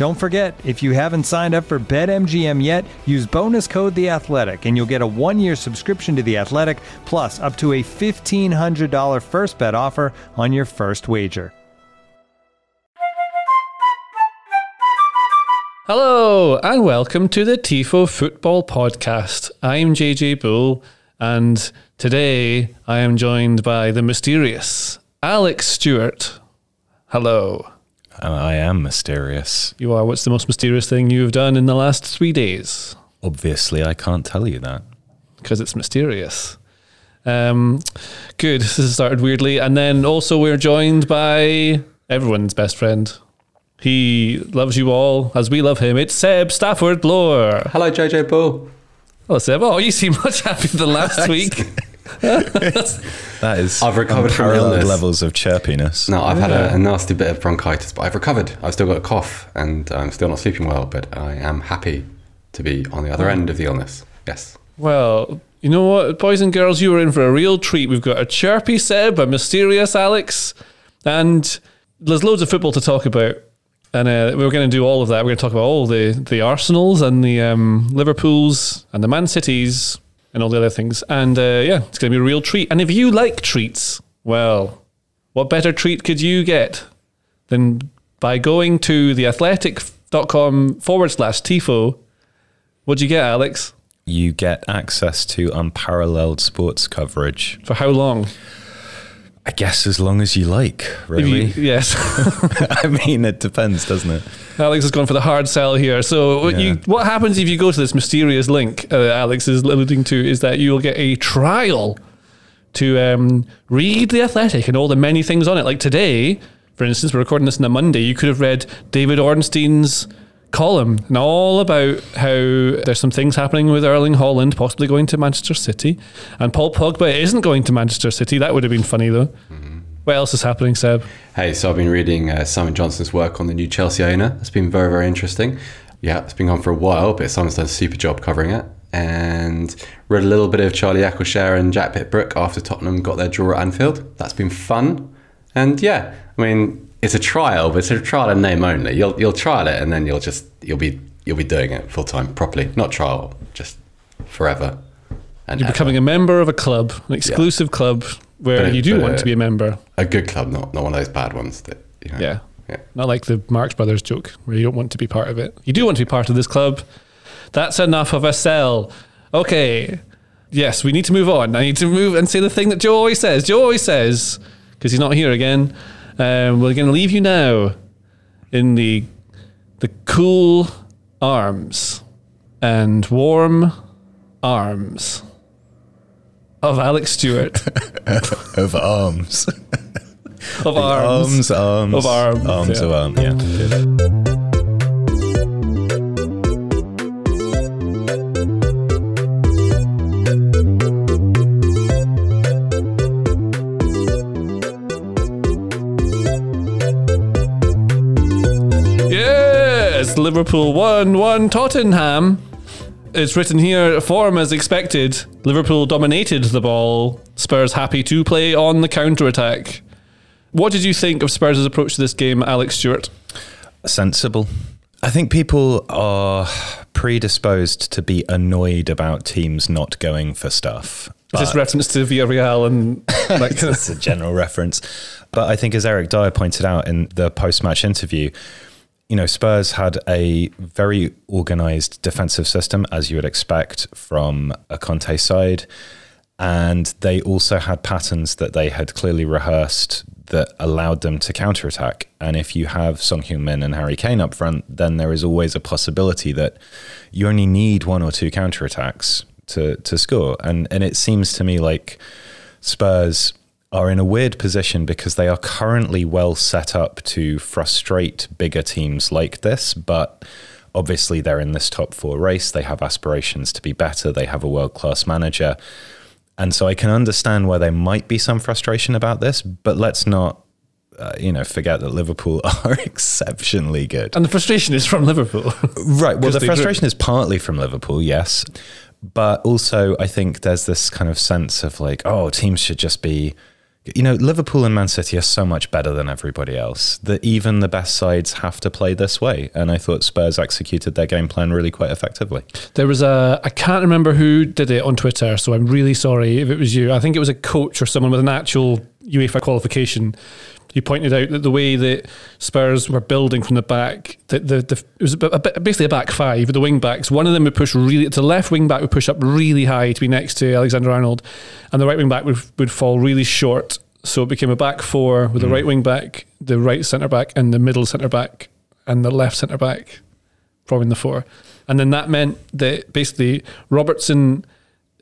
Don't forget, if you haven't signed up for BetMGM yet, use bonus code The Athletic, and you'll get a one-year subscription to The Athletic, plus up to a fifteen hundred dollar first bet offer on your first wager. Hello, and welcome to the TIFO Football Podcast. I'm JJ Bull, and today I am joined by the mysterious Alex Stewart. Hello. I am mysterious. You are. What's the most mysterious thing you've done in the last three days? Obviously, I can't tell you that. Because it's mysterious. Um, good. This has started weirdly. And then also, we're joined by everyone's best friend. He loves you all as we love him. It's Seb Stafford Bloor. Hello, JJ Bull. Hello, Seb. Oh, you seem much happier than last week. That is I've recovered from illness. levels of chirpiness. No, I've had a, a nasty bit of bronchitis, but I've recovered. I've still got a cough and I'm still not sleeping well, but I am happy to be on the other end of the illness. Yes. Well, you know what, boys and girls, you were in for a real treat. We've got a chirpy Seb, a mysterious Alex, and there's loads of football to talk about. And uh, we're going to do all of that. We're going to talk about all the the Arsenals and the um, Liverpools and the Man Cities and all the other things. And uh, yeah, it's going to be a real treat. And if you like treats, well, what better treat could you get than by going to theathletic.com forward slash TIFO? What'd you get, Alex? You get access to unparalleled sports coverage. For how long? I guess as long as you like, really. you- yes. I mean, it depends, doesn't it? Alex has gone for the hard sell here. So, what, you, what happens if you go to this mysterious link uh, Alex is alluding to is that you'll get a trial to um, read The Athletic and all the many things on it. Like today, for instance, we're recording this on a Monday, you could have read David Ornstein's column and all about how there's some things happening with Erling Haaland possibly going to Manchester City and Paul Pogba isn't going to Manchester City. That would have been funny though. What else is happening, Seb? Hey, so I've been reading uh, Simon Johnson's work on the new Chelsea owner. It's been very, very interesting. Yeah, it's been on for a while, but Simon's done a super job covering it. And read a little bit of Charlie Eccleshare and Jack Pitt-Brooke after Tottenham got their draw at Anfield. That's been fun. And yeah, I mean, it's a trial, but it's a trial in name only. You'll you'll trial it, and then you'll just you'll be you'll be doing it full time properly. Not trial, just forever. And You're ever. becoming a member of a club, an exclusive club where But you do want uh, to be a member. a good club, not not one of those bad ones that you know. Yeah. yeah. Not like the Marx Brothers joke where you don't want to be part of it. You do want to be part of this club. That's enough of a sell. Okay. Yes, we need to move on. I need to move and say the thing that Joe always says. Joe always says, because he's not here again, um, we're going to leave you now in the the cool arms and warm arms of Alex Stewart Of arms. of arms. arms, arms. Of arms, Arms yeah. of arms, yeah. Liverpool won, one Tottenham. It's written here, form as expected. Liverpool dominated the ball. Spurs happy to play on the counter attack. What did you think of Spurs' approach to this game, Alex Stewart? sensible. I think people are predisposed to be annoyed about teams not going for stuff. Is this but- reference to Villarreal and like That's a general reference. But I think, as Eric Dier pointed out in the post match interview, you know, Spurs had a very organized defensive system, as you would expect from a Conte side. And they also had patterns that they had clearly rehearsed that allowed them to counterattack. And if you have Son Heung Min and Harry Kane up front, then there is always a possibility that you only need one or two counterattacks to to score. And and it seems to me like Spurs are in a weird position because they are currently well set up to frustrate bigger teams like this, but obviously they're in this top four race. They have aspirations to be better. They have a world class manager. And so I can understand where there might be some frustration about this, but let's not, uh, you know, forget that Liverpool are exceptionally good. And the frustration is from Liverpool. Right. Well, the frustration is partly from Liverpool, yes. But also, I think there's this kind of sense of like, oh, teams should just be. You know, Liverpool and Man City are so much better than everybody else that even the best sides have to play this way. And I thought Spurs executed their game plan really quite effectively. There was a, I can't remember who did it on Twitter, so I'm really sorry if it was you. I think it was a coach or someone with an actual UEFA qualification. He pointed out that the way that Spurs were building from the back, that the, the it was a, bit- basically a back five with the wing backs. One of them would push really, the left wing back would push up really high to be next to Alexander Arnold, and the right wing back would, would fall really short. So it became a back four with the hmm. right wing back, the right centre back, and the middle centre back, and the left centre back probably in the four. And then that meant that basically Robertson,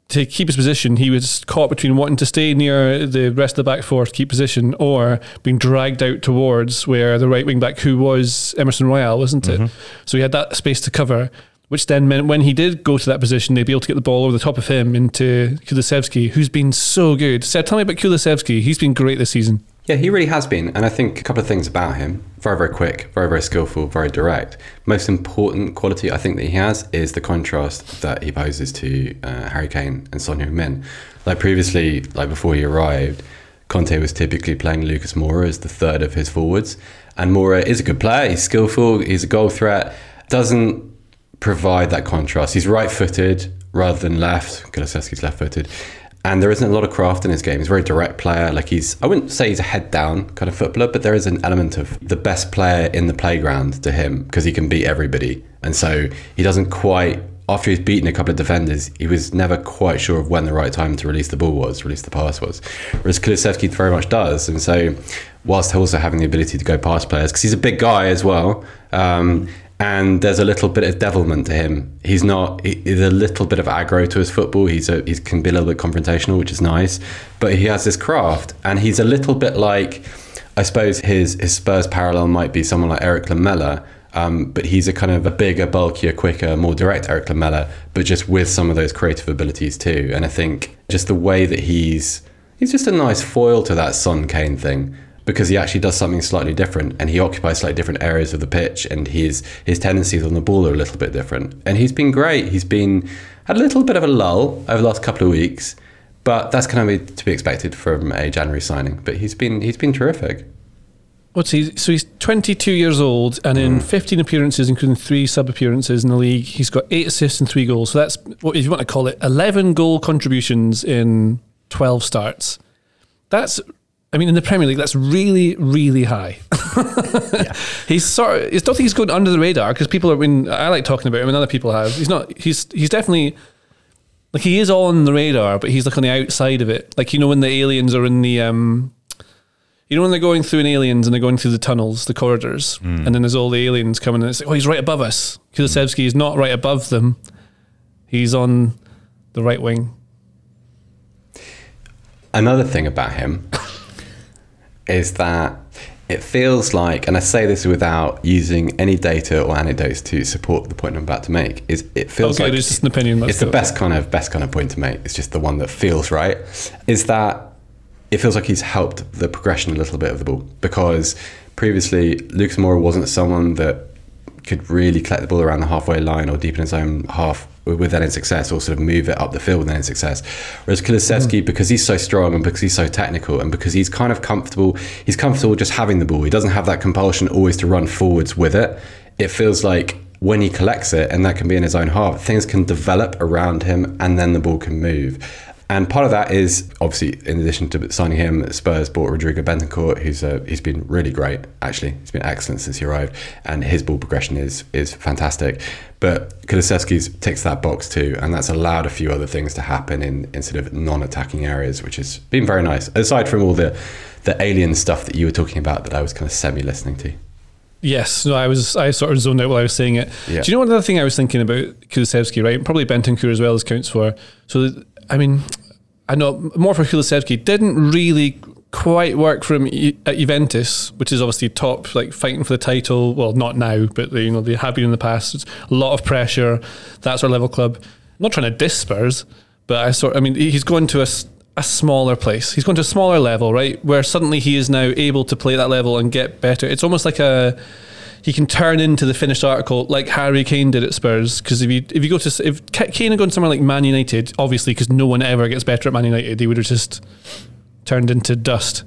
to keep his position, he was caught between wanting to stay near the rest of the back four to keep position or being dragged out towards where the right wing back, who was Emerson Royal, wasn't it? Mm-hmm. So he had that space to cover, which then meant when he did go to that position, they'd be able to get the ball over the top of him into Kulusevski, who's been so good. Seb, tell me about Kulusevski. He's been great this season. Yeah, he really has been. And I think a couple of things about him very, very quick, very, very skillful, very direct. Most important quality I think that he has is the contrast that he poses to uh, Harry Kane and Son Heung-min. Like previously, like before he arrived, Conte was typically playing Lucas Moura as the third of his forwards. And Moura is a good player, he's skillful, he's a goal threat, doesn't provide that contrast. He's right footed rather than left. Kulusevski's left footed. And there isn't a lot of craft in his game. He's a very direct player. Like he's, I wouldn't say he's a head down kind of footballer, but there is an element of the best player in the playground to him because he can beat everybody. And so he doesn't quite, after he's beaten a couple of defenders, he was never quite sure of when the right time to release the ball was, release the pass was. Whereas Kulusevski very much does. And so, whilst also having the ability to go past players, because he's a big guy as well, um, and there's a little bit of devilment to him. He's not. He's a little bit of aggro to his football. He's a. He can be a little bit confrontational, which is nice. But he has this craft, and he's a little bit like, I suppose his his Spurs parallel might be someone like Erik Lamela. Um, but he's a kind of a bigger, bulkier, quicker, more direct Erik Lamela, but just with some of those creative abilities too. And I think just the way that he's he's just a nice foil to that Son Kane thing because he actually does something slightly different and he occupies slightly different areas of the pitch and his his tendencies on the ball are a little bit different. And he's been great. He's been had a little bit of a lull over the last couple of weeks, but that's kind of to be expected from a January signing. But he's been he's been terrific. What's he? So he's 22 years old, and in mm. 15 appearances, including three sub appearances in the league, he's got eight assists and three goals. So that's what if you want to call it 11 goal contributions in 12 starts. That's, I mean, in the Premier League, that's really, really high. He's sort of. I don't think he's going under the radar because people are. I mean, I like talking about him, and other people have. He's not. He's he's definitely. Like he is on the radar, but he's like on the outside of it. Like you know when the aliens are in the um, you know when they're going through in aliens and they're going through the tunnels, the corridors, and then there's all the aliens coming and it's like, oh, he's right above us. Kulusevski is not right above them. He's on the right wing. Another thing about him is that it feels like, and I say this without using any data or anecdotes to support the point I'm about to make, is it feels Okay, like it's just an opinion. Let's it's the best kind of best kind of point to make. It's just the one that feels right. Is that it feels like he's helped the progression a little bit of the ball because previously Lucas Moura wasn't someone that could really collect the ball around the halfway line or deep in his own half with that in success or sort of move it up the field with that in success. Whereas Kulusevski, mm. because he's so strong and because he's so technical and because he's kind of comfortable, he's comfortable just having the ball. He doesn't have that compulsion always to run forwards with it. It feels like when he collects it, and that can be in his own half, things can develop around him and then the ball can move. And part of that is obviously, in addition to signing him, Spurs bought Rodrigo Bentancur, who's uh, he's been really great. Actually, he's been excellent since he arrived, and his ball progression is is fantastic. But Kulusevski's ticks that box too, and that's allowed a few other things to happen in, in sort of non-attacking areas, which has been very nice. Aside from all the the alien stuff that you were talking about, that I was kind of semi listening to. Yes, no, I was I sort of zoned out while I was saying it. Yeah. Do you know one other thing I was thinking about Kulusevski, right? Probably Bentancur as well as counts for. So I mean, I know more for Kulusevski didn't really quite work for him at Juventus, which is obviously top, like fighting for the title. Well, not now, but you know they have been in the past. It's a lot of pressure. That's our level club. I'm not trying to diss Spurs, but I sort. I mean, he's going to a smaller place. He's going to a smaller level, right? Where suddenly he is now able to play that level and get better. It's almost like a he can turn into the finished article like Harry Kane did at Spurs. Because if you if you go to if Kane had gone somewhere like Man United, obviously because no one ever gets better at Man United, he would have just turned into dust.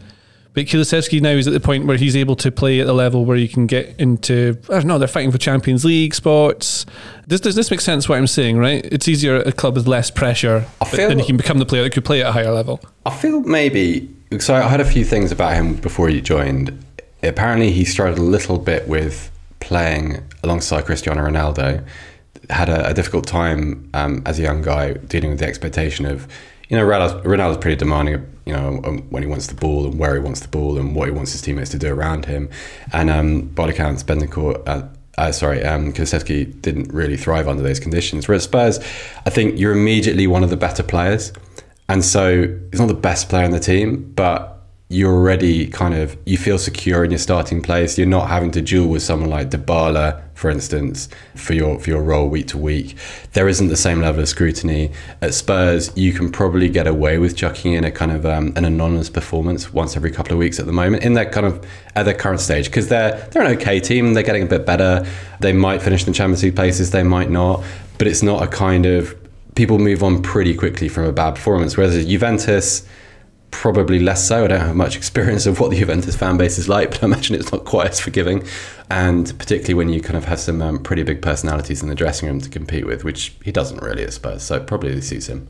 But Kulusevski now is at the point where he's able to play at the level where you can get into. I don't know. They're fighting for Champions League spots. This does this make sense? What I'm saying, right? It's easier at a club with less pressure, I feel- then he can become the player that could play at a higher level. I feel maybe so. I had a few things about him before he joined. Apparently, he struggled a little bit with playing alongside Cristiano Ronaldo. Had a, a difficult time um, as a young guy dealing with the expectation of, you know, Ronaldo's, Ronaldo's pretty demanding. You know, um, when he wants the ball and where he wants the ball and what he wants his teammates to do around him. And um, by accounts, Bendencourt, uh, uh, sorry, um, didn't really thrive under those conditions. Whereas Spurs, I think you're immediately one of the better players. And so he's not the best player in the team, but you're already kind of you feel secure in your starting place. You're not having to duel with someone like Dybala, for instance, for your for your role week to week. There isn't the same level of scrutiny at Spurs. You can probably get away with chucking in a kind of um, an anonymous performance once every couple of weeks at the moment in their kind of at their current stage because they're they're an okay team. They're getting a bit better. They might finish in the Champions League places. They might not, but it's not a kind of people move on pretty quickly from a bad performance. Whereas Juventus probably less so. I don't have much experience of what the Juventus fan base is like, but I imagine it's not quite as forgiving. And particularly when you kind of have some um, pretty big personalities in the dressing room to compete with, which he doesn't really at Spurs. So it probably suits him.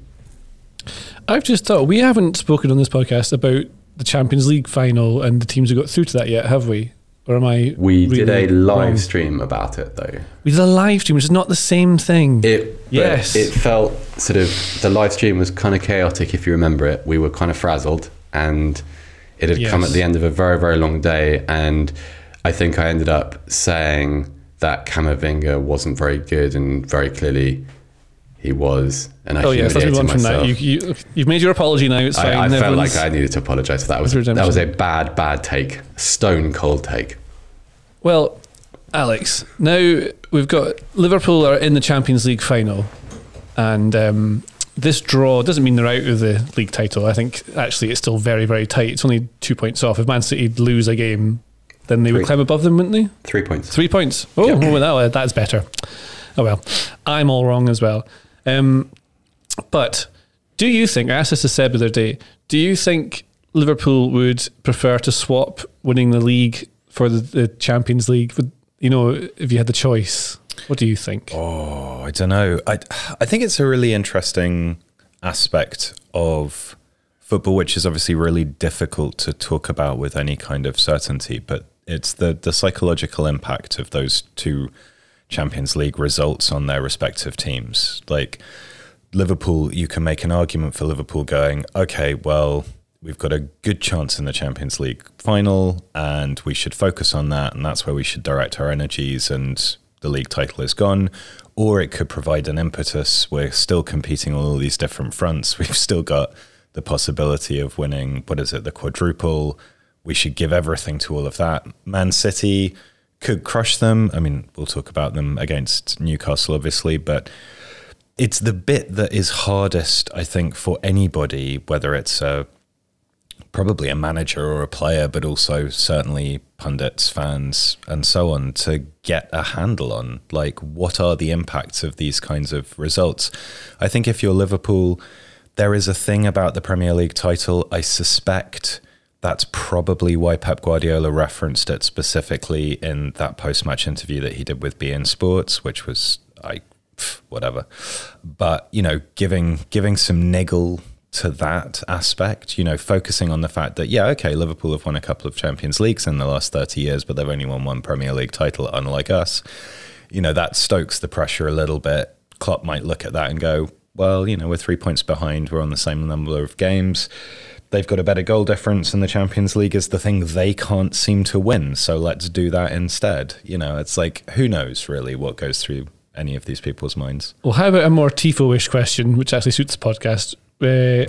I've just thought we haven't spoken on this podcast about the Champions League final and the teams who got through to that yet, have we? Or am I? We did a live wrong? stream about it though. We did a live stream, which is not the same thing. It Yes. It felt sort of the live stream was kind of chaotic if you remember it. We were kind of frazzled and it had come at the end of a very very long day and I think I ended up saying that Camavinga wasn't very good and very clearly he was and I oh yes, let's move on from that. You, you, you've made your apology now. It's fine. I, I felt like I needed to apologise for that. It was that was a bad bad take, stone cold take. Well, Alex, now we've got Liverpool are in the Champions League final, and um, this draw doesn't mean they're out of the league title. I think actually it's still very, very tight. It's only two points off. If Man City lose a game, then they would climb above them, wouldn't they? Three points. Three points. Oh, Yeah. well, that, that's better. Oh well, I'm all wrong as well. Um, but do you think? I asked this to Seb the other day. Do you think Liverpool would prefer to swap winning the league for the, the Champions League? You know, if you had the choice, what do you think? Oh, I don't know. I I think it's a really interesting aspect of football, which is obviously really difficult to talk about with any kind of certainty. But it's the the psychological impact of those two Champions League results on their respective teams. Like Liverpool, you can make an argument for Liverpool going, okay, well, we've got a good chance in the Champions League final, and we should focus on that, and that's where we should direct our energies, and the league title is gone. Or it could provide an impetus. We're still competing on all these different fronts. We've still got the possibility of winning, what is it, the quadruple. We should give everything to all of that. Man City could crush them. I mean, we'll talk about them against Newcastle, obviously, but it's the bit that is hardest, I think, for anybody, whether it's a probably a manager or a player, but also certainly pundits, fans, and so on, to get a handle on. Like, what are the impacts of these kinds of results? I think if you're Liverpool, there is a thing about the Premier League title. I suspect that's probably why Pep Guardiola referenced it specifically in that post match interview that he did with beIN Sports, which was, I, whatever. But, you know, giving, giving some niggle to that aspect, you know, focusing on the fact that, yeah, okay, Liverpool have won a couple of Champions Leagues in the last 30 years, but they've only won one Premier League title, unlike us. You know, that stokes the pressure a little bit. Klopp might look at that and go, well, you know, we're three points behind, we're on the same number of games. They've got a better goal difference, and the Champions League is the thing they can't seem to win. So let's do that instead. You know, it's like, who knows really what goes through any of these people's minds. Well, how about a more Tifo-ish question, which actually suits the podcast, uh,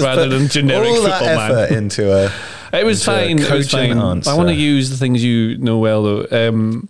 rather than generic all football that man? into a. It was into a fine. It was fine. answer. I want to use the things you know well, though. Um,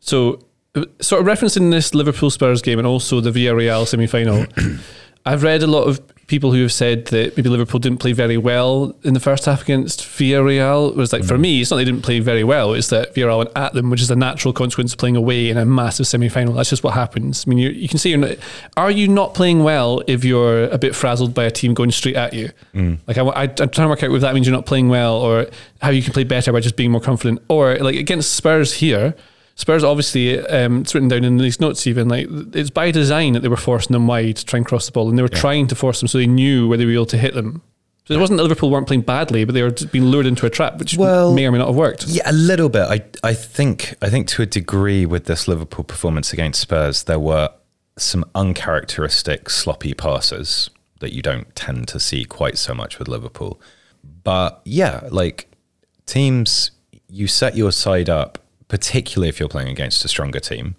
so, uh, sort of referencing this Liverpool Spurs game and also the Villarreal semi final, I've read a lot of people who have said that maybe Liverpool didn't play very well in the first half against Villarreal. It was like, Mm. for me, it's not they didn't play very well, it's that Villarreal went at them, which is a natural consequence of playing away in a massive semi final. That's just what happens. I mean, you you can see, you're not, are you not playing well if you're a bit frazzled by a team going straight at you? Mm. Like, I, I, I'm trying to work out if that means you're not playing well or how you can play better by just being more confident. Or, like, against Spurs here, Spurs obviously, um, it's written down in these notes even, like, it's by design that they were forcing them wide to try and cross the ball and they were trying to force them so they knew where they were able to hit them. So it wasn't that Liverpool weren't playing badly, but they were being lured into a trap, which Well, may or may not have worked. Yeah, a little bit. I I think I think to a degree with this Liverpool performance against Spurs, there were some uncharacteristic sloppy passes that you don't tend to see quite so much with Liverpool. But yeah, like teams, you set your side up, particularly if you're playing against a stronger team,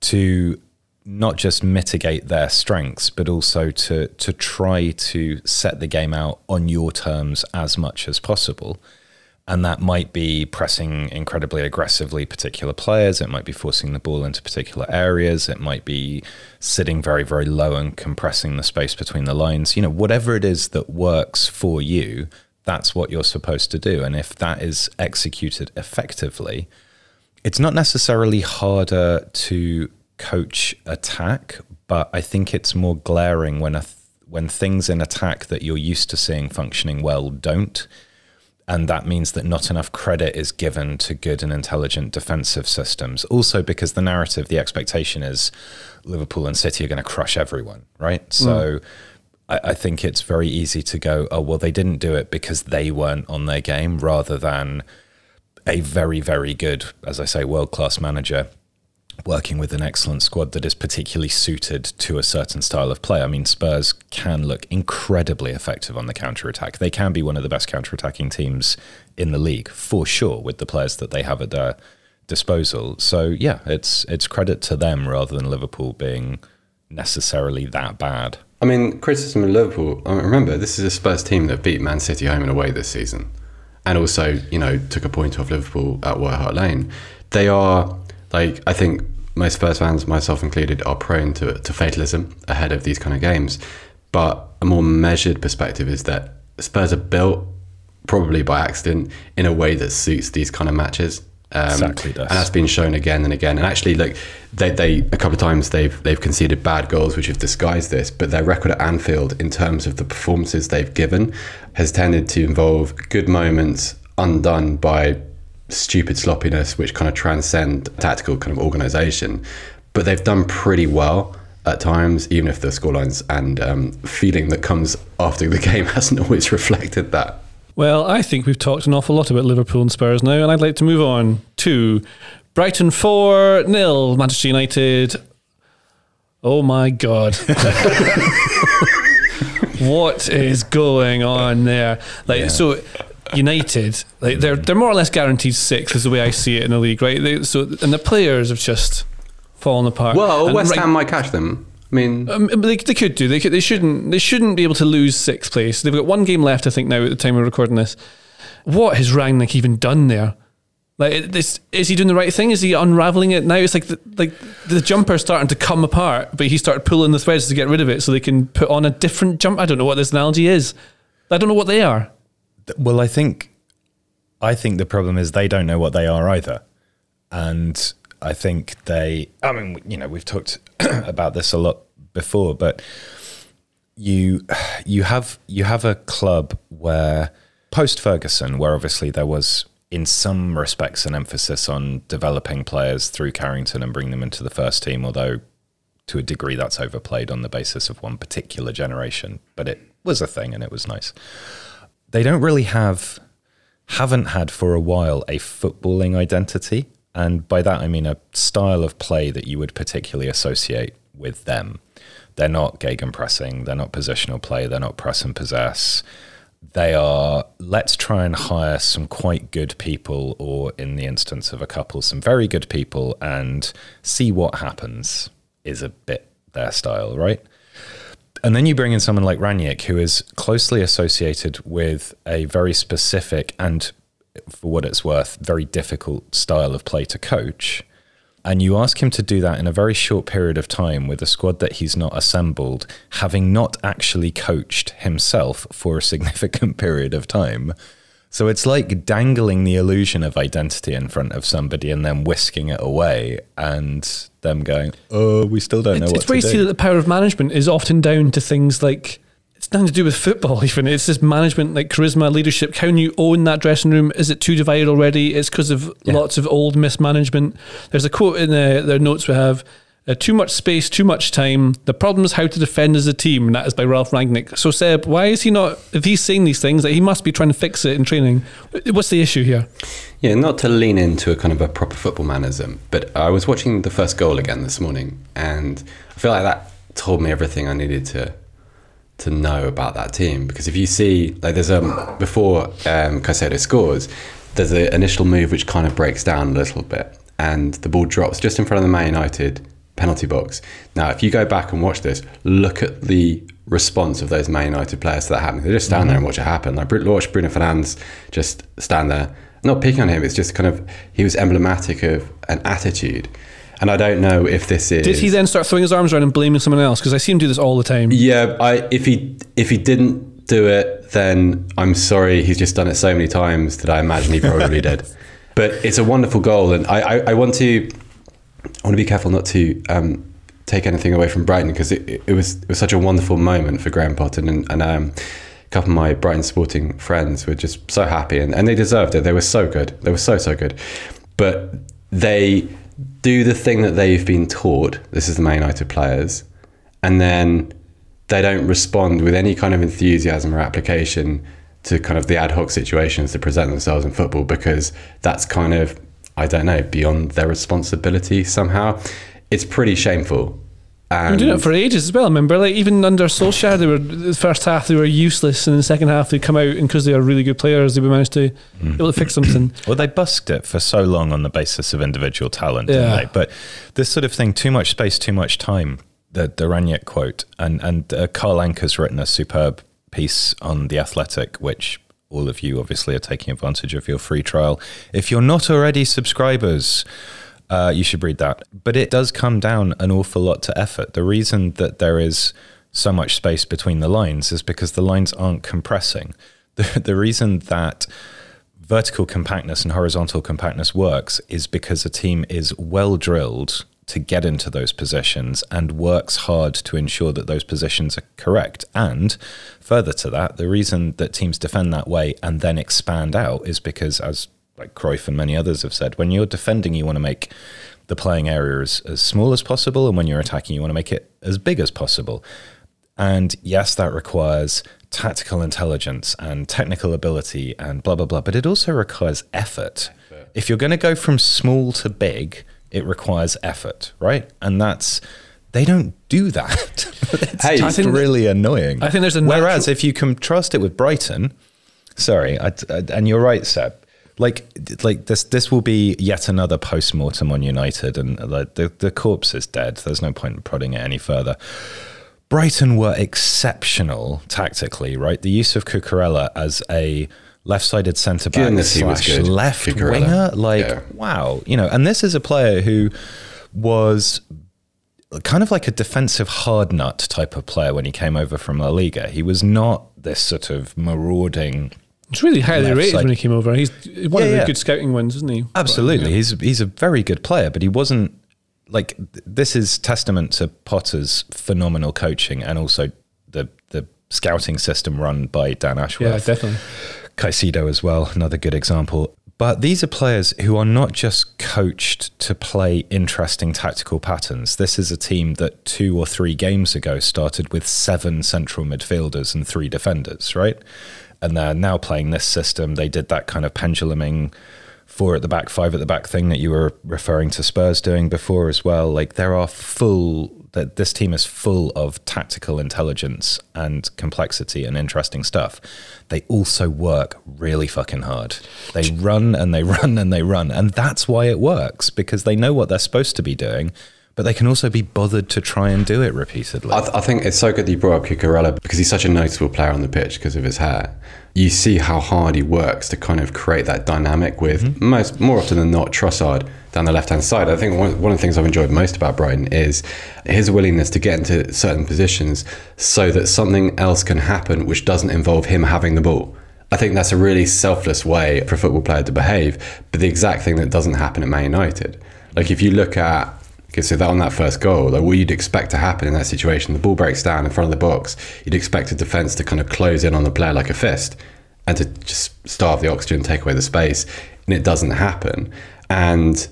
to not just mitigate their strengths, but also to to try to set the game out on your terms as much as possible. And that might be pressing incredibly aggressively particular players. It might be forcing the ball into particular areas. It might be sitting very, very low and compressing the space between the lines. You know, whatever it is that works for you, that's what you're supposed to do. And if that is executed effectively, it's not necessarily harder to coach attack, but I think it's more glaring when a th- when things in attack that you're used to seeing functioning well don't. And that means that not enough credit is given to good and intelligent defensive systems. Also, because the narrative, the expectation is Liverpool and City are going to crush everyone, right? Mm. So I, I think it's very easy to go, oh, well, they didn't do it because they weren't on their game, rather than a very, very good, as I say, world class manager working with an excellent squad that is particularly suited to a certain style of play. I mean, Spurs can look incredibly effective on the counter attack. They can be one of the best counter attacking teams in the league for sure with the players that they have at their disposal. So yeah, it's it's credit to them rather than Liverpool being necessarily that bad. I mean, criticism of Liverpool. I remember, this is a Spurs team that beat Man City home and away this season, and also, you know, took a point off Liverpool at White Hart Lane. They are like, I think most Spurs fans, myself included, are prone to to fatalism ahead of these kind of games. But a more measured perspective is that Spurs are built probably by accident in a way that suits these kind of matches. Um, Exactly and that's been shown again and again. And actually, like they, they a couple of times they've they've conceded bad goals which have disguised this, but their record at Anfield in terms of the performances they've given has tended to involve good moments undone by stupid sloppiness, which kind of transcend tactical kind of organisation. But they've done pretty well at times, even if the scorelines and um, feeling that comes after the game hasn't always reflected that. Well, I think we've talked an awful lot about Liverpool and Spurs now, and I'd like to move on to Brighton 4 0, Manchester United. Oh my God. what is going on there? Like, so. United, like they're they're more or less guaranteed six, is the way I see it in the league, right? They, so and the players have just fallen apart. Well, West right- Ham might catch them. I mean, um, they, they could do. They could, they shouldn't. They shouldn't be able to lose sixth place. They've got one game left, I think, now at the time we're recording this. What has Rangnick even done there? Like, this, is he doing the right thing? Is he unraveling it now? It's like the, like the jumper's starting to come apart, but he started pulling the threads to get rid of it so they can put on a different jump. I don't know what this analogy is. I don't know what they are. Well, I think I think the problem is they don't know what they are either. And I think they I mean, you know, we've talked about this a lot before, but you you have you have a club where post Ferguson, where obviously there was in some respects an emphasis on developing players through Carrington and bringing them into the first team, although to a degree that's overplayed on the basis of one particular generation, but it was a thing and it was nice. They don't really have, haven't had for a while a footballing identity. And by that, I mean a style of play that you would particularly associate with them. They're not gegenpressing, they're not positional play, they're not press and possess. They are, let's try and hire some quite good people, or in the instance of a couple, some very good people, and see what happens, is a bit their style, right? And then you bring in someone like Rangnick, who is closely associated with a very specific and, for what it's worth, very difficult style of play to coach and you ask him to do that in a very short period of time with a squad that he's not assembled, having not actually coached himself for a significant period of time. So it's like dangling the illusion of identity in front of somebody and then whisking it away and them going, oh, we still don't know it's, what it's where you see that the power of management is often down to things like it's nothing to do with football even it's just management like charisma leadership can you own that dressing room is it too divided already it's because of lots of old mismanagement there's a quote in the, the notes we have uh, too much space, too much time. The problem is how to defend as a team, and that is by Ralf Rangnick. So, Seb, why is he not? If he's saying these things, that he must be trying to fix it in training. What's the issue here? Yeah, not to lean into a kind of a proper football manism, but I was watching the first goal again this morning, and I feel like that told me everything I needed to to know about that team. Because if you see, like, there's a before um, Caicedo scores, there's an initial move which kind of breaks down a little bit, and the ball drops just in front of the Man United penalty box. Now, if you go back and watch this, look at the response of those Man United players to that happening. They just stand there and watch it happen. Like watch Bruno Fernandes just stand there. Not picking on him, it's just kind of he was emblematic of an attitude. And I don't know if this is. Did he then start throwing his arms around and blaming someone else? Because I see him do this all the time. Yeah, I if he if he didn't do it, then I'm sorry. He's just done it so many times that I imagine he probably did. But it's a wonderful goal, and I, I, I want to I want to be careful not to um, take anything away from Brighton because it, it, was it was such a wonderful moment for Graham Potter and, and um, a couple of my Brighton sporting friends were just so happy and, and they deserved it. They were so good. They were so so good, but they do the thing that they've been taught. This is the Man United players, and then they don't respond with any kind of enthusiasm or application to kind of the ad hoc situations that present themselves in football because that's kind of I don't know, beyond their responsibility somehow. It's pretty shameful. And doing it for ages as well. Remember, like even under Solskjaer, they were the first half they were useless, and in the second half they come out and because they are really good players, they managed to mm. able to fix something. well, they busked it for so long on the basis of individual talent, yeah. didn't they? But this sort of thing, too much space, too much time. The the quote, and and uh, Carl Anka's written a superb piece on the Athletic, which all of you obviously are taking advantage of your free trial. If you're not already subscribers, uh, you should read that. But it does come down an awful lot to effort. The reason that there is so much space between the lines is because the lines aren't compressing. The, the reason that vertical compactness and horizontal compactness works is because a team is well drilled to get into those positions and works hard to ensure that those positions are correct. And further to that, the reason that teams defend that way and then expand out is because, as like Cruyff and many others have said, when you're defending, you want to make the playing area as, as small as possible, and when you're attacking, you want to make it as big as possible. And yes, that requires tactical intelligence and technical ability and blah, blah, blah, but it also requires effort. If you're going to go from small to big, it requires effort, right? And that's they don't do that. it's hey, just really annoying. I think there's a whereas if you contrast it with Brighton, sorry, I, I, and you're right, Seb. Like, like this, this will be yet another post mortem on United, and like the the corpse is dead. There's no point in prodding it any further. Brighton were exceptional tactically, right? The use of Cucurella as a left-sided centre back slash left Figueroa. winger. Like, yeah. wow, you know. And this is a player who was kind of like a defensive hard nut type of player when he came over from La Liga. He was not this sort of marauding. It's really highly rated side. when he came over. He's one yeah, of the yeah. good scouting ones, isn't he? Absolutely, but, yeah. he's he's a very good player, but he wasn't like this is testament to Potter's phenomenal coaching and also the the scouting system run by Dan Ashworth. Yeah, definitely. Caicedo as well, another good example. But these are players who are not just coached to play interesting tactical patterns. This is a team that two or three games ago started with seven central midfielders and three defenders, right? And they're now playing this system. They did that kind of penduluming four at the back, five at the back thing that you were referring to Spurs doing before as well. Like there are full that this team is full of tactical intelligence and complexity and interesting stuff. They also work really fucking hard. They run and they run and they run. And that's why it works because they know what they're supposed to be doing, but they can also be bothered to try and do it repeatedly. I, th- I think it's so good that you brought up Cucurella because he's such a noticeable player on the pitch because of his hair. You see how hard he works to kind of create that dynamic with mm-hmm. most more often than not Trossard down the left hand side. I think one, one of the things I've enjoyed most about Brighton is his willingness to get into certain positions so that something else can happen which doesn't involve him having the ball. I think that's a really selfless way for a football player to behave, but the exact thing that doesn't happen at Man United. Like if you look at Okay, so that on that first goal, like what you'd expect to happen in that situation, the ball breaks down in front of the box. You'd expect a defence to kind of close in on the player like a fist and to just starve the oxygen, take away the space, and it doesn't happen. And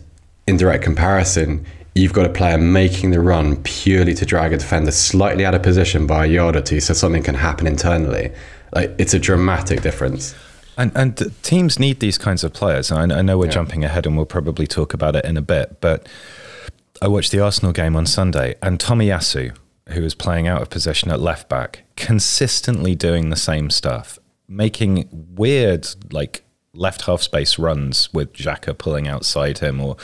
in direct comparison, you've got a player making the run purely to drag a defender slightly out of position by a yard or two so something can happen internally. Like it's a dramatic difference. And, and teams need these kinds of players. I, I know we're yeah. jumping ahead and we'll probably talk about it in a bit, but I watched the Arsenal game on Sunday and Tomiyasu, who was playing out of position at left back, consistently doing the same stuff, making weird, like left half space runs with Xhaka pulling outside him or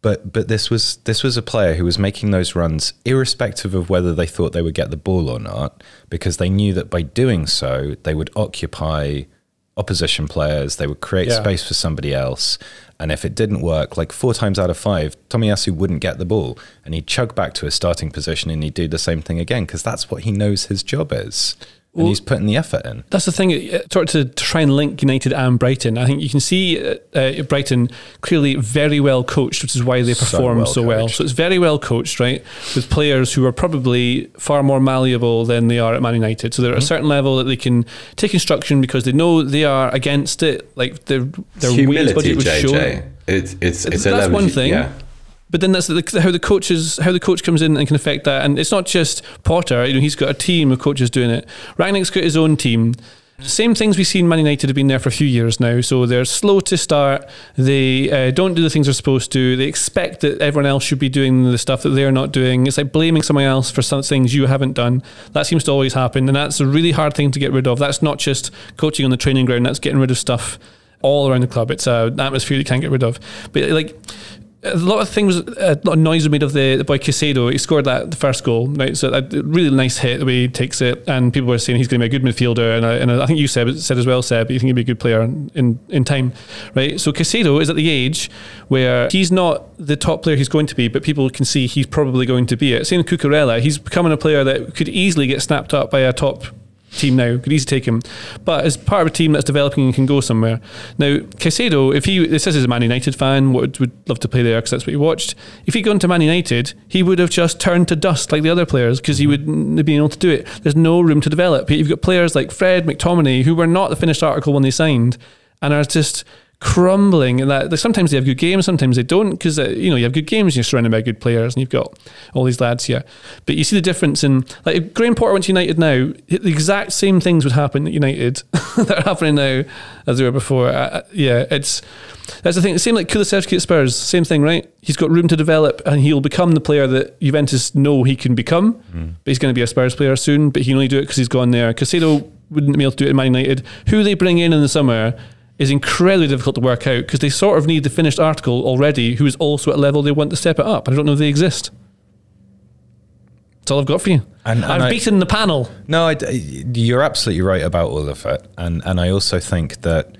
but but this was this was a player who was making those runs irrespective of whether they thought they would get the ball or not because they knew that by doing so they would occupy opposition players they would create yeah. space for somebody else and if it didn't work like four times out of five Tomiyasu wouldn't get the ball. And he'd chug back to his starting position and he'd do the same thing again because that's what he knows his job is and well, he's putting the effort in. That's the thing. Uh, sort of to try and link United and Brighton. I think you can see uh, uh, Brighton clearly very well coached, which is why they perform so well, so well. So it's very well coached, right? With players who are probably far more malleable than they are at Man United. So they're mm-hmm. at a mm-hmm. certain level that they can take instruction because they know they are against it. Like their their humility, budget was JJ. shown. It's it's it's that's one thing. Yeah. But then that's the, how the coaches how the coach comes in and can affect that. And it's not just Potter. You know, he's got a team of coaches doing it. Rangnick's got his own team. Same things we've seen Man United have been there for a few years now. So they're slow to start. They uh, don't do the things they're supposed to. They expect that everyone else should be doing the stuff that they're not doing. It's like blaming someone else for some things you haven't done. That seems to always happen. And that's a really hard thing to get rid of. That's not just coaching on the training ground, that's getting rid of stuff all around the club. It's an atmosphere you can't get rid of. But like a lot of things, uh, a lot of noise was made of the, the boy Caicedo. He scored that the first goal, right? So a really nice hit the way he takes it, and people were saying he's going to be a good midfielder. And I, and uh, I think you said said as well, Seb, you think he'd be a good player in in time, right? So Caicedo is at the age where he's not the top player he's going to be, but people can see he's probably going to be it. Same with Cucurella, he's becoming a player that could easily get snapped up by a top team now. Could easily take him, but as part of a team that's developing and can go somewhere. Now, Caicedo, if he this is a Man United fan, would would love to play there because that's what he watched. If he'd gone to Man United, he would have just turned to dust like the other players because he mm-hmm. wouldn't have been able to do it. There's no room to develop. You've got players like Fred McTominay who were not the finished article when they signed and are just crumbling. And that sometimes they have good games sometimes they don't because uh, you know you have good games you're surrounded by good players and you've got all these lads here. But you see the difference in like if Graham Potter went to United now the exact same things would happen at United that are happening now as they were before. Uh, uh, yeah it's that's the thing the same like Kulusevski at Spurs same thing right? He's got room to develop and he'll become the player that Juventus know he can become. Mm. but he's going to be a Spurs player soon but he can only do it because he's gone there. Caicedo wouldn't be able to do it in Man United. Who they bring in in the summer is incredibly difficult to work out because they sort of need the finished article already who is also at a level they want to step it up. I don't know if they exist. That's all I've got for you. And, and I've I, beaten the panel. No, I, you're absolutely right about all of it, and and I also think that,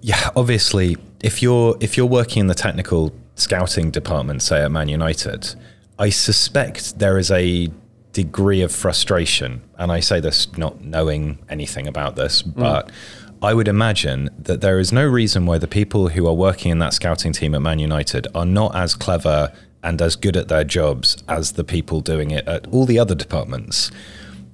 yeah, obviously, if you're if you're working in the technical scouting department, say at Man United, I suspect there is a degree of frustration, and I say this not knowing anything about this, mm. but. Mm I would imagine that there is no reason why the people who are working in that scouting team at Man United are not as clever and as good at their jobs as the people doing it at all the other departments.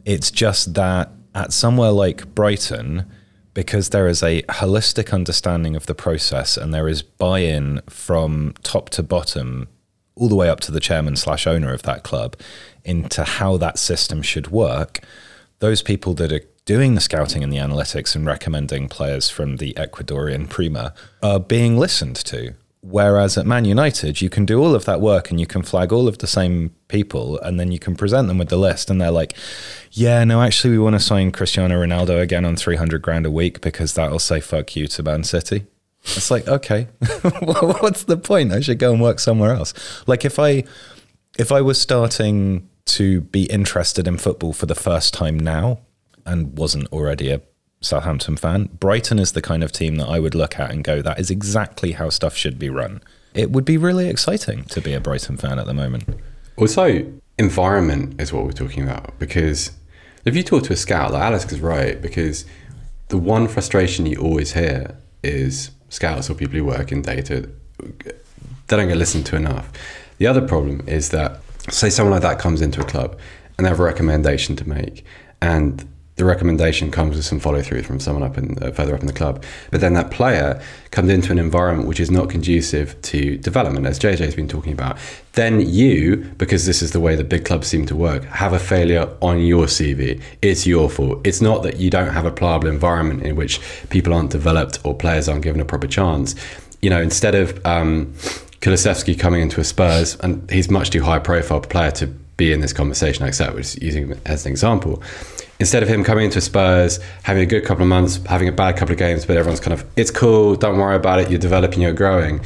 It's just that at somewhere like Brighton, because there is a holistic understanding of the process and there is buy in from top to bottom, all the way up to the chairman slash owner of that club, into how that system should work. Those people that are doing the scouting and the analytics and recommending players from the Ecuadorian Prima are being listened to. Whereas at Man United, you can do all of that work and you can flag all of the same people and then you can present them with the list and they're like, yeah, no, actually, we want to sign Cristiano Ronaldo again on 300 grand a week because that'll say fuck you to Man City. It's like, okay, what's the point? I should go and work somewhere else. Like if I, if I was starting to be interested in football for the first time now and wasn't already a Southampton fan, Brighton is the kind of team that I would look at and go, that is exactly how stuff should be run. It would be really exciting to be a Brighton fan at the moment. Also, environment is what we're talking about because if you talk to a scout, like Alex is right, because the one frustration you always hear is scouts or people who work in data, they don't get listened to enough. The other problem is that, say, someone like that comes into a club and they have a recommendation to make, and the recommendation comes with some follow through from someone up in uh, further up in the club. But then that player comes into an environment which is not conducive to development, as JJ's been talking about. Then you, because this is the way the big clubs seem to work, have a failure on your CV. It's your fault. It's not that you don't have a pliable environment in which people aren't developed or players aren't given a proper chance. You know, instead of um, Kulusevski coming into a Spurs, and he's much too high profile player to be in this conversation, I accept, which is using him as an example instead of him coming into Spurs, having a good couple of months, having a bad couple of games, but everyone's kind of, it's cool, don't worry about it, you're developing, you're growing.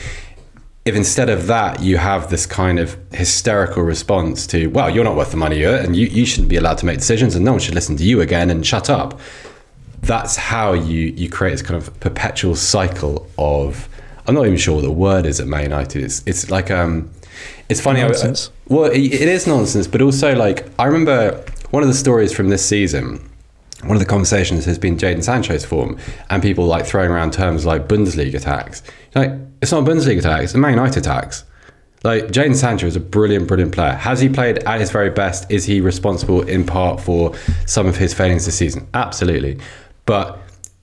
If instead of that, you have this kind of hysterical response to, well, you're not worth the money you're, and you, you shouldn't be allowed to make decisions, and no one should listen to you again and shut up. That's how you, you create this kind of perpetual cycle of, I'm not even sure what the word is at Man United. It's, it's like, um, it's funny. Nonsense. I, well, it, it is nonsense, but also like, I remember one of the stories from this season, one of the conversations has been Jadon Sancho's form and people like throwing around terms like Bundesliga tax. Like, it's not Bundesliga tax, it's a Man United tax. Like, Jadon Sancho is a brilliant, brilliant player. Has he played at his very best? Is he responsible in part for some of his failings this season? Absolutely. But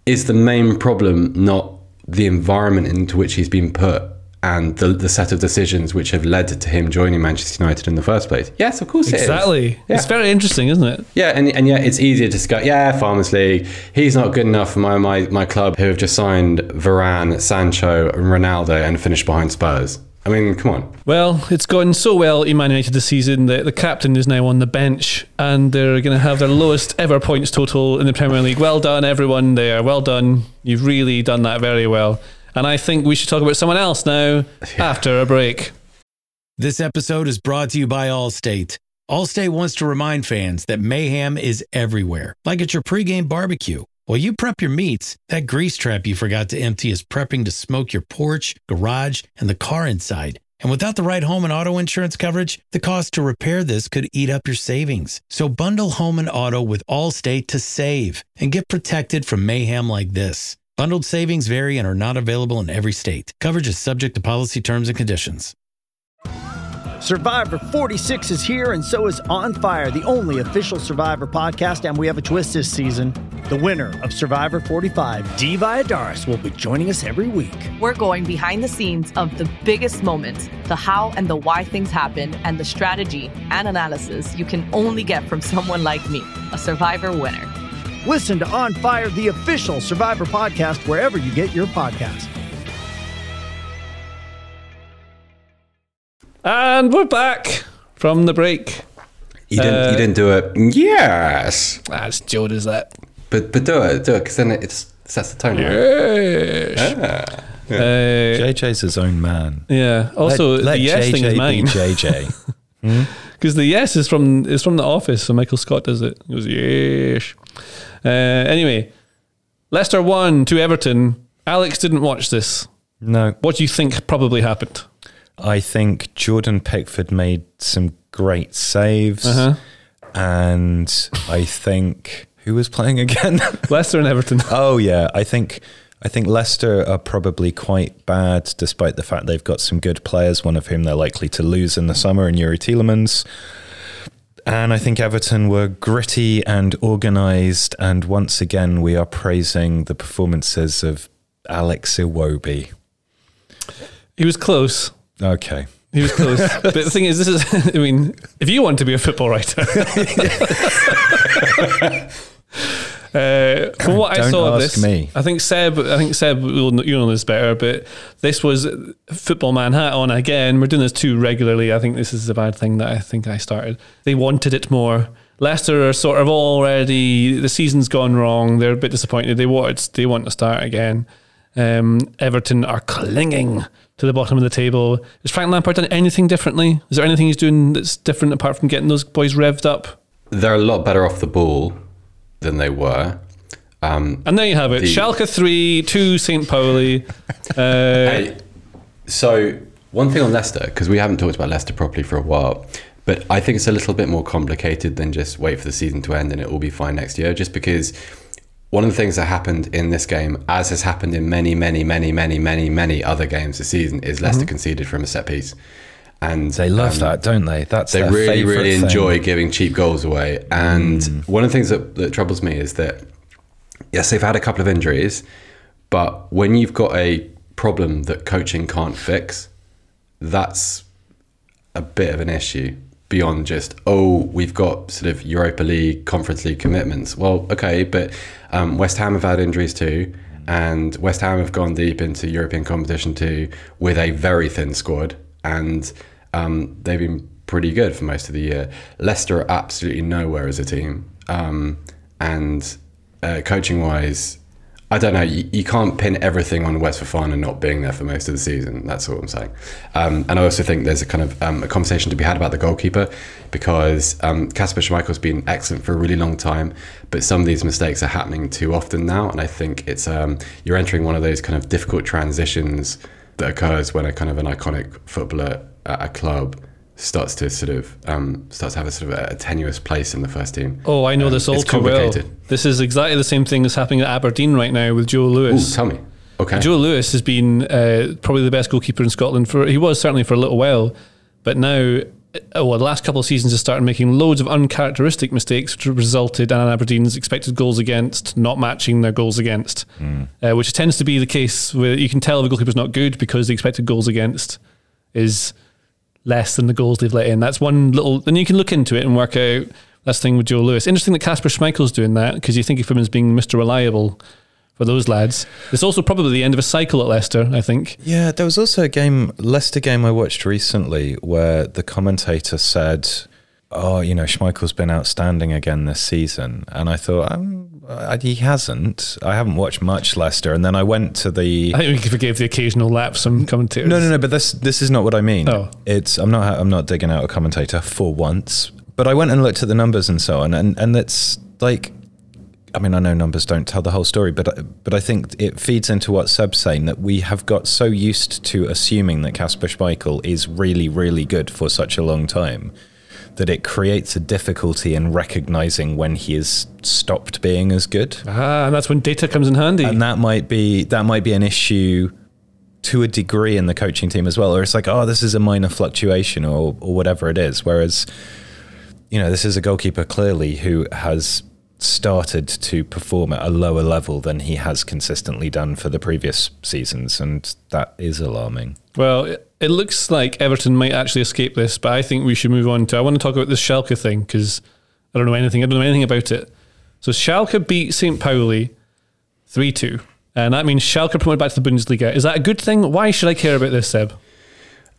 is the main problem not the environment into which he's been put and the, the set of decisions which have led to him joining Manchester United in the first place. Yes, of course exactly. Yeah. It's very interesting, isn't it? Yeah, and, and yet it's easier to go, yeah, Farmers League, he's not good enough for my, my, my club who have just signed Varane, Sancho, and Ronaldo and finished behind Spurs. I mean, come on. Well, it's gone so well in Man United this season that the captain is now on the bench and they're going to have their lowest ever points total in the Premier League. Well done, everyone there. Well done. You've really done that very well. And I think we should talk about someone else now after a break. This episode is brought to you by Allstate. Allstate wants to remind fans that mayhem is everywhere, like at your pregame barbecue. While you prep your meats, that grease trap you forgot to empty is prepping to smoke your porch, garage, and the car inside. And without the right home and auto insurance coverage, the cost to repair this could eat up your savings. So bundle home and auto with Allstate to save and get protected from mayhem like this. Bundled savings vary and are not available in every state. Coverage is subject to policy terms and conditions. Survivor 46 is here, and so is On Fire, the only official Survivor podcast. And we have a twist this season. The winner of Survivor 45, Dee Valladares, will be joining us every week. We're going behind the scenes of the biggest moments, the how and the why things happen, and the strategy and analysis you can only get from someone like me, a Survivor winner. Listen to On Fire, the official Survivor podcast, wherever you get your podcast. And we're back from the break. You didn't, you didn't do it. Yes. Ah, it's Joe does that. But, but do it, do it, because then it just sets the tone. right? Yes. Uh, JJ's his own man. yeah. Also, let, let the yes JJ thing is be mine JJ. because the yes is from is from the Office. So Michael Scott does it. He goes yes. Uh, anyway, Leicester won to Everton. Alex didn't watch this. no, What do you think probably happened? I think Jordan Pickford made some great saves, Uh-huh. and I think who was playing again? Leicester and Everton. oh yeah, I think I think Leicester are probably quite bad, despite the fact they've got some good players. One of whom they're likely to lose in the summer, in Youri Tielemans. And I think Everton were gritty and organised. And once again, we are praising the performances of Alex Iwobi. He was close. Okay. He was close. but the thing is, this is, I mean, if you want to be a football writer, Uh, from what I Don't saw of ask this, me. I think Seb, I think Seb, will know- you know this better, but this was football man hat on again. We're doing this too regularly. I think this is a bad thing that I think I started. They wanted it more. Leicester are sort of already the season's gone wrong. They're a bit disappointed. They want they want to start again. Um, Everton are clinging to the bottom of the table. Has Frank Lampard done anything differently? Is there anything he's doing that's different apart from getting those boys revved up? They're a lot better off the ball than they were. Um, And there you have it. The- Schalke 3, 2 St. Pauli. Uh, so one thing on Leicester, because we haven't talked about Leicester properly for a while, but I think it's a little bit more complicated than just wait for the season to end and it will be fine next year. Just because one of the things that happened in this game, as has happened in many, many, many, many, many, many other games this season, is Leicester conceded from a set piece, and They love um, that, don't they? That's they really, really thing. enjoy giving cheap goals away. And one of the things that, that troubles me is that, yes, they've had a couple of injuries, but when you've got a problem that coaching can't fix, that's a bit of an issue beyond just oh we've got sort of Europa League, Conference League commitments. Well, okay, but um, West Ham have had injuries too, and West Ham have gone deep into European competition too with a very thin squad, and um, they've been pretty good for most of the year. Leicester are absolutely nowhere as a team, um, and uh, coaching wise. I don't know. You, you can't pin everything on Wes Fofana not being there for most of the season. That's all I'm saying. Um, and I also think there's a kind of um, a conversation to be had about the goalkeeper because um, Kasper Schmeichel's been excellent for a really long time, but some of these mistakes are happening too often now. And I think it's um, you're entering one of those kind of difficult transitions that occurs when a kind of an iconic footballer at a club starts to sort of um, starts to have a sort of a tenuous place in the first team. oh, I know Um, this all too well. This is exactly the same thing that's happening at Aberdeen right now with Joe Ooh, Lewis. tell me. Okay. Joe Lewis has been uh, probably the best goalkeeper in Scotland for he was certainly for a little while, but now well the last couple of seasons has started making loads of uncharacteristic mistakes which resulted in Aberdeen's expected goals against not matching their goals against, uh, which tends to be the case where you can tell if a goalkeeper's not good because the expected goals against is less than the goals they've let in. That's one little, and you can look into it and work out that's the thing with Joe Lewis. Interesting that Kasper Schmeichel's doing that because you think of him as being Mr. Reliable for those lads. It's also probably the end of a cycle at Leicester, I think. Yeah, there was also a game, Leicester game I watched recently, where the commentator said, "Oh, you know, Schmeichel's been outstanding again this season," and I thought, um, uh, he hasn't. I haven't watched much Leicester, and then I went to the. I think we can forgive the occasional lapse from commentators. No, no, no. But this this is not what I mean. Oh. It's I'm not I'm not digging out a commentator for once. But I went and looked at the numbers and so on, and and it's like, I mean, I know numbers don't tell the whole story, but but I think it feeds into what Seb's saying that we have got so used to assuming that Kasper Schmeichel is really really good for such a long time that it creates a difficulty in recognizing when he has stopped being as good Ah, and that's when data comes in handy. and that might be that might be an issue to a degree in the coaching team as well or it's like oh this is a minor fluctuation or or whatever it is whereas you know this is a goalkeeper clearly who has started to perform at a lower level than he has consistently done for the previous seasons and that is alarming Well, it, it looks like Everton might actually escape this, but I think we should move on to. I want to talk about this Schalke thing because I don't know anything. I don't know anything about it. So Schalke beat St. Pauli three two, and that means Schalke promoted back to the Bundesliga. Is that a good thing? Why should I care about this, Seb?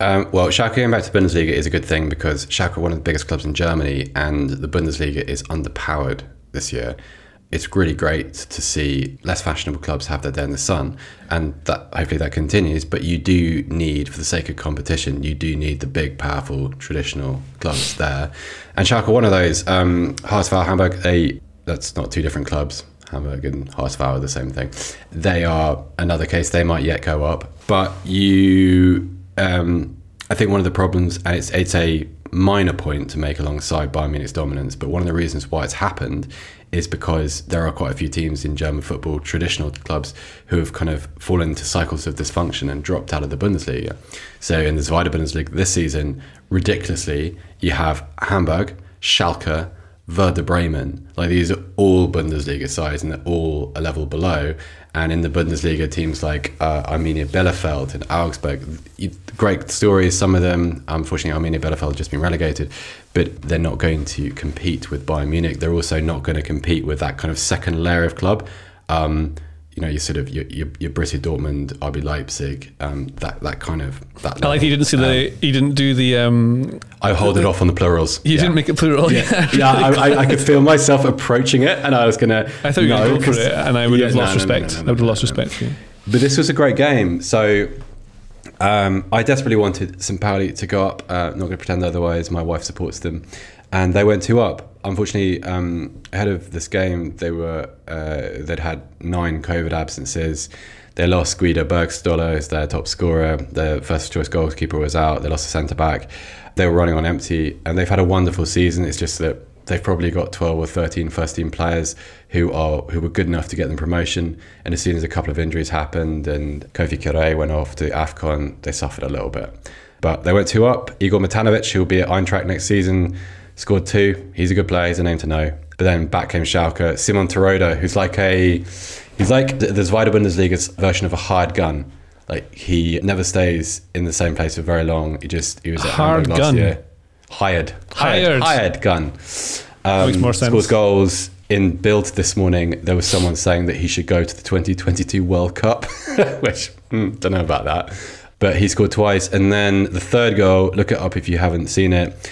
Um, well, Schalke going back to the Bundesliga is a good thing because Schalke are one of the biggest clubs in Germany, and the Bundesliga is underpowered this year. It's really great to see less fashionable clubs have their day in the sun, and that hopefully that continues. But you do need, for the sake of competition, you do need the big, powerful, traditional clubs there. And Schalke, one of those. Um, HSV Hamburg, they that's not two different clubs. Hamburg and HSV are the same thing. They are another case. They might yet go up, but you um, I think one of the problems, and it's it's a minor point to make alongside Bayern Munich's dominance, but one of the reasons why it's happened is because there are quite a few teams in German football, traditional clubs, who have kind of fallen into cycles of dysfunction and dropped out of the Bundesliga. So in the Zweite Bundesliga this season, ridiculously, you have Hamburg, Schalke, Werder Bremen. Like these are all Bundesliga sides and they're all a level below. And in the Bundesliga, teams like uh, Arminia Bielefeld and Augsburg, great stories. Some of them, unfortunately, Arminia Bielefeld just been relegated, but they're not going to compete with Bayern Munich. They're also not going to compete with that kind of second layer of club. Um, you know, you sort of your, your, your Borussia Dortmund, RB Leipzig, um, that that kind of that. I like you didn't see the, you didn't do the, um, I hold it off on the plurals. you Yeah. didn't make it plural. Yeah. yeah, I, I, I could feel myself approaching it, and I was gonna. I thought you were going to go for it, and I would have lost no, no, respect. I would have lost respect for you. But this was a great game. So um, I desperately wanted St. Pauli to go up. Uh, not going to pretend otherwise. My wife supports them, and they went two up. Unfortunately, um, ahead of this game, they were uh, they'd had nine COVID absences. They lost Guido Burgstaller as their top scorer. Their first choice goalkeeper was out. They lost a centre back. They were running on empty, and they've had a wonderful season. It's just that they've probably got 12 or 13 first team players who are who were good enough to get them promotion and as soon as a couple of injuries happened and Kofi Kyereh went off to AFCON they suffered a little bit but they went two up Igor Matanovic who will be at Eintracht next season scored two he's a good player he's a name to know but then back came Schalke Simon Terodde who's like a he's like the the Zweite Bundesliga's version of a hired gun like he never stays in the same place for very long he just he was at Hired Hamburg last gun. year hired Hired. hired gun um, Makes more sense. Scores goals in Bild this morning. There was someone saying that he should go to the 2022 World Cup, which mm, don't know about that. But he scored twice, and then the third goal. Look it up if you haven't seen it.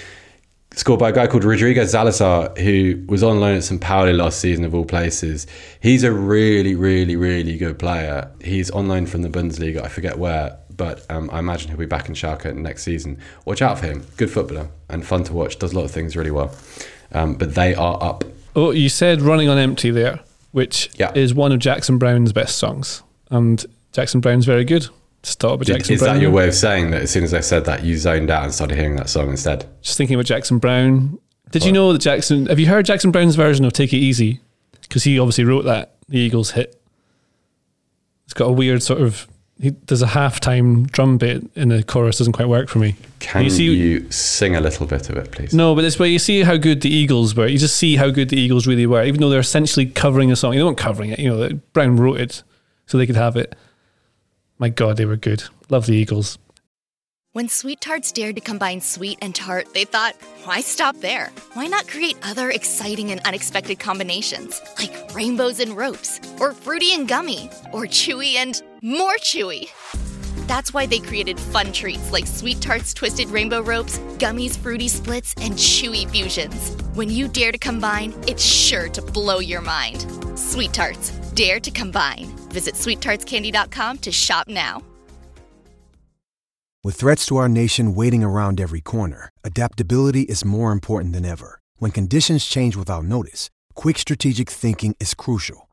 Scored by a guy called Rodrigo Zalazar, who was on loan at St. Pauli last season, of all places. He's a really, really, really good player. He's on loan from the Bundesliga. I forget where, but um, I imagine he'll be back in Schalke next season. Watch out for him. Good footballer and fun to watch. Does a lot of things really well. Um, but they are up. Oh, you said running on empty there, which Yeah. is one of Jackson Browne's best songs. And Jackson Browne's very good. Thought about Did- Jackson is Brown. that your way of saying that as soon as I said that, you zoned out and started hearing that song instead? Just thinking about Jackson Browne. Did you know that Jackson? Have you heard Jackson Browne's version of "Take It Easy"? Because he obviously wrote that the Eagles hit. It's got a weird sort of. He, there's a halftime drum bit in the chorus. Doesn't quite work for me. Can You you, see- sing a little bit of it, please? No, but it's where you see how good the Eagles were. You just see how good the Eagles really were, even though they're essentially covering a song. They weren't covering it. You know, Browne wrote it so they could have it. My God, they were good. Love the Eagles. When Sweet Tarts dared to combine sweet and tart, they thought, why stop there? Why not create other exciting and unexpected combinations, like rainbows and ropes, or fruity and gummy, or chewy and more chewy? That's why they created fun treats like Sweet Tarts Twisted Rainbow Ropes, Gummies Fruity Splits, and Chewy Fusions. When you dare to combine, it's sure to blow your mind. Sweet Tarts, dare to combine. Visit sweettartscandy.com to shop now. With threats to our nation waiting around every corner, adaptability is more important than ever. When conditions change without notice, quick strategic thinking is crucial.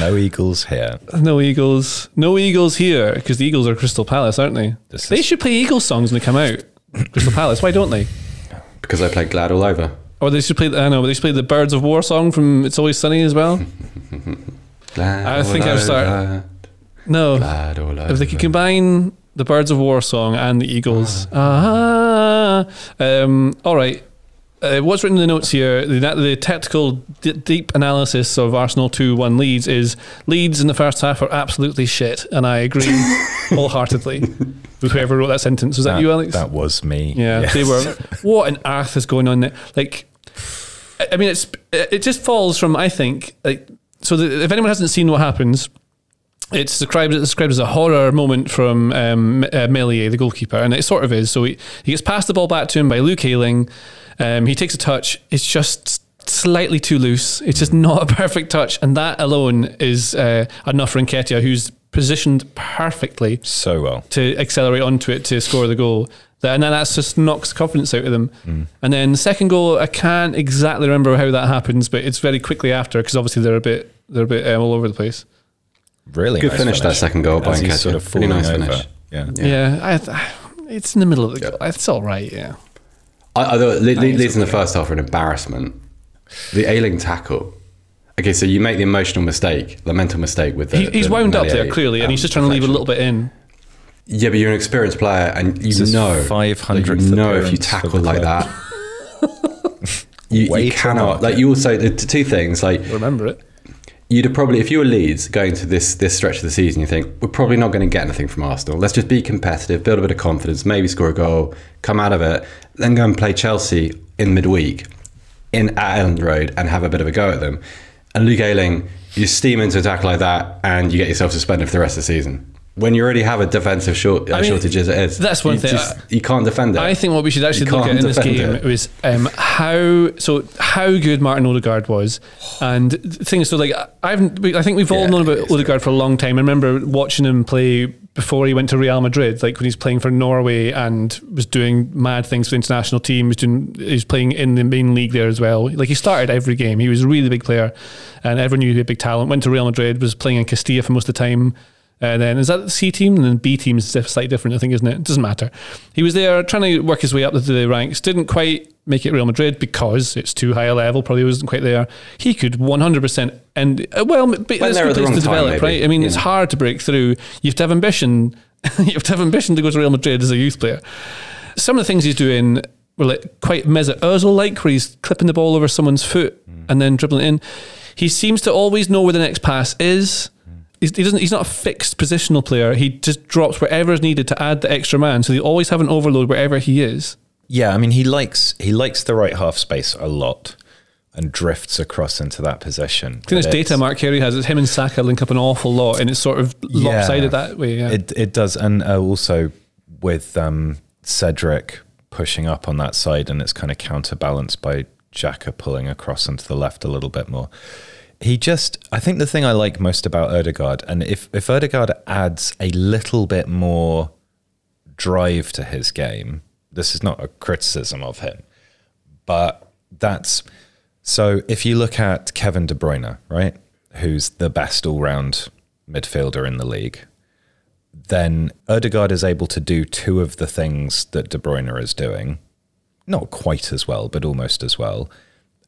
No Eagles here. No Eagles. No Eagles here because the Eagles are Crystal Palace, aren't they? This they is- should play Eagles songs when they come out. Crystal Palace. Why don't they? Because I played Glad all over. Or they should play. I know, but they should play the Birds of War song from It's Always Sunny as well. Glad I think I've started- over, No, Glad all over. if they could combine the Birds of War song and the Eagles. Ah, um, all right. Uh, what's written in the notes here? The, the tactical d- deep analysis of Arsenal two one Leeds is Leeds in the first half are absolutely shit, and I agree wholeheartedly with whoever wrote that sentence. Was that, you, Alex? That was me. Yeah, Yes. they were. What on earth is going on there? Like, I I mean, it's it just falls from I think like so. The, if anyone hasn't seen what happens, it's described it's described as a horror moment from um, uh, Meslier, the goalkeeper, and it sort of is. So he, he gets passed the ball back to him by Luke Ayling. Um, he takes a touch. It's just slightly too loose. It's just not a perfect touch, and that alone is uh, enough for Nketiah, who's positioned perfectly So well. to accelerate onto it to score the goal. And then that's just knocks confidence out of them. Mm. And then the second goal, I can't exactly remember how that happens, but it's very quickly after because obviously they're a bit They're a bit um, all over the place. Really Good nice finish, that second goal by As he's Nketiah. sort of Really falling nice over. finish. Yeah. Yeah, I, I, it's in the middle of the. Yeah. It's all right. Yeah. I, I thought Le- Le- think it's Leeds in the first half were an embarrassment. The Ayling tackle. Okay, so you make the emotional mistake, the mental mistake with the. He, he's the wound up there Meslier, clearly, and um, he's just trying to leave a little bit in. Yeah, but you're an experienced player, and you This know, 500th like, you know if you appearance tackle like that, you, you cannot. Like it. you also the two things. Like Remember it. You'd have probably, if you were Leeds going to this this stretch of the season, you think we're probably not going to get anything from Arsenal. Let's just be competitive, build a bit of confidence, maybe score a goal, come out of it, then go and play Chelsea in midweek in at Elland Road and have a bit of a go at them. And Luke Ayling, you steam into a tackle like that, and you get yourself suspended for the rest of the season. When you already have a defensive short, uh, I mean, shortage as it is, that's one you thing. just- you can't defend it. I think what we should actually You look at in this game it. was um, how so how good Martin Odegaard was, and the thing is, so like I've I think we've all Yeah, known about he's Odegaard for a long time. I remember watching him play before he went to Real Madrid, like when he's playing for Norway and was doing mad things for the international team. He was doing he was playing in the main league there as well. Like he started every game. He was a really big player, and everyone knew he had a big talent. Went to Real Madrid, was playing in Castilla for most of the time. And then is that the C team? And then B team is slightly different, I think, isn't it? It doesn't matter. He was there trying to work his way up the ranks. Didn't quite make it Real Madrid because it's too high a level. Probably wasn't quite there. He could 100% and uh, well, but it's a good place to develop, right? I mean, it's hard to break through. You have to have ambition. you have to have ambition to go to Real Madrid as a youth player. Some of the things he's doing were like quite Mesut Ozil like, where he's clipping the ball over someone's foot and then dribbling in. He seems to always know where the next pass is. He's, he doesn't. He's not a fixed positional player. He just drops wherever is needed to add the extra man. So they always have an overload wherever he is. Yeah, I mean he likes he likes the right half space a lot and drifts across into that position. I think this data Mark Carey has It's him and Saka link up an awful lot, and it's sort of Yeah. lopsided that way. Yeah. It it does, and uh, also with um, Cedric pushing up on that side, and it's kind of counterbalanced by Xhaka pulling across into the left a little bit more. He just, I think the thing I like most about Odegaard, and if if Odegaard adds a little bit more drive to his game, this is not a criticism of him, but that's so if you look at Kevin De Bruyne, right, who's the best all round midfielder in the league, then Odegaard is able to do two of the things that De Bruyne is doing. Not quite as well, but almost as well.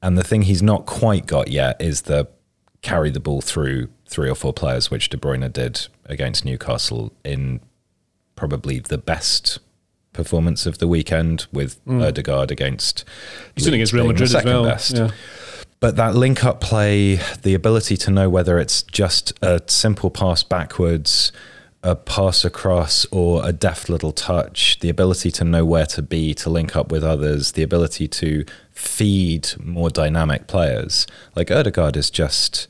And the thing he's not quite got yet is the carry the ball through three or four players, which De Bruyne did against Newcastle in probably the best performance of the weekend with mm. Odegaard against He's against Real Madrid as well. best. Yeah. But that link up play, the ability to know whether it's just a simple pass backwards, a pass across, or a deft little touch, the ability to know where to be, to link up with others, the ability to feed more dynamic players. Like Odegaard is just,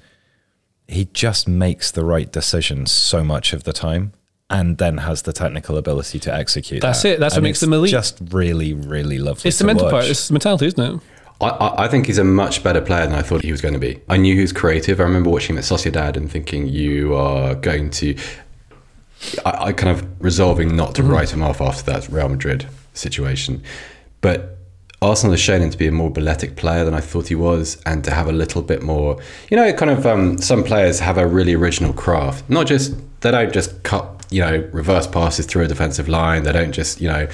he just makes the right decisions so much of the time. And then has the technical ability to execute. That's that. it. That's what makes it's them elite. Just really, really lovely. It's to the mental watch. part. It's the mentality, isn't it? I, I, I think he's a much better player than I thought he was going to be. I knew he was creative. I remember watching him at Sociedad and thinking, you are going to. I, I kind of resolving not to mm-hmm. write him off after that Real Madrid situation. But Arsenal has shown him to be a more balletic player than I thought he was, and to have a little bit more. You know, kind of um, some players have a really original craft. Not just they don't just cut, you know, reverse passes through a defensive line. They don't just, you know,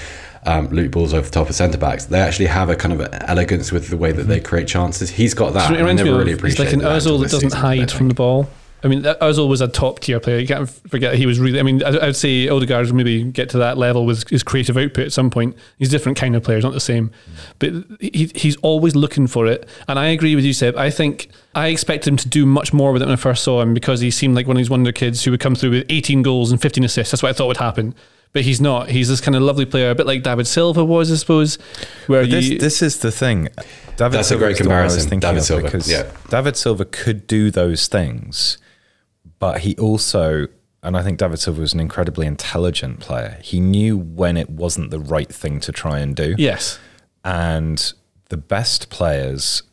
um, loop balls over the top of centre backs. They actually have a kind of elegance with the way that they create chances. He's got that. So it I reminds me never of really he's like an that Ozil that doesn't season, hide from the ball. I mean, Ozil was a top tier player. You can't forget he was really. I mean, I, I'd say Odegaard would maybe get to that level with his creative output at some point. He's a different kind of player, he's not the same, but he, he's always looking for it. And I agree with you, Seb. I think I expected him to do much more with it when I first saw him because he seemed like one of these wonder kids who would come through with 18 goals and 15 assists. That's what I thought would happen. But he's not. He's this kind of lovely player, a bit like David Silva was, I suppose. Where This, you, this is the thing. David That's a great is the one I was comparison, thinking David of Silva, because yeah. David Silva could do those things, but he also, and I think David Silva was an incredibly intelligent player. He knew when it wasn't the right thing to try and do. yes, And the best players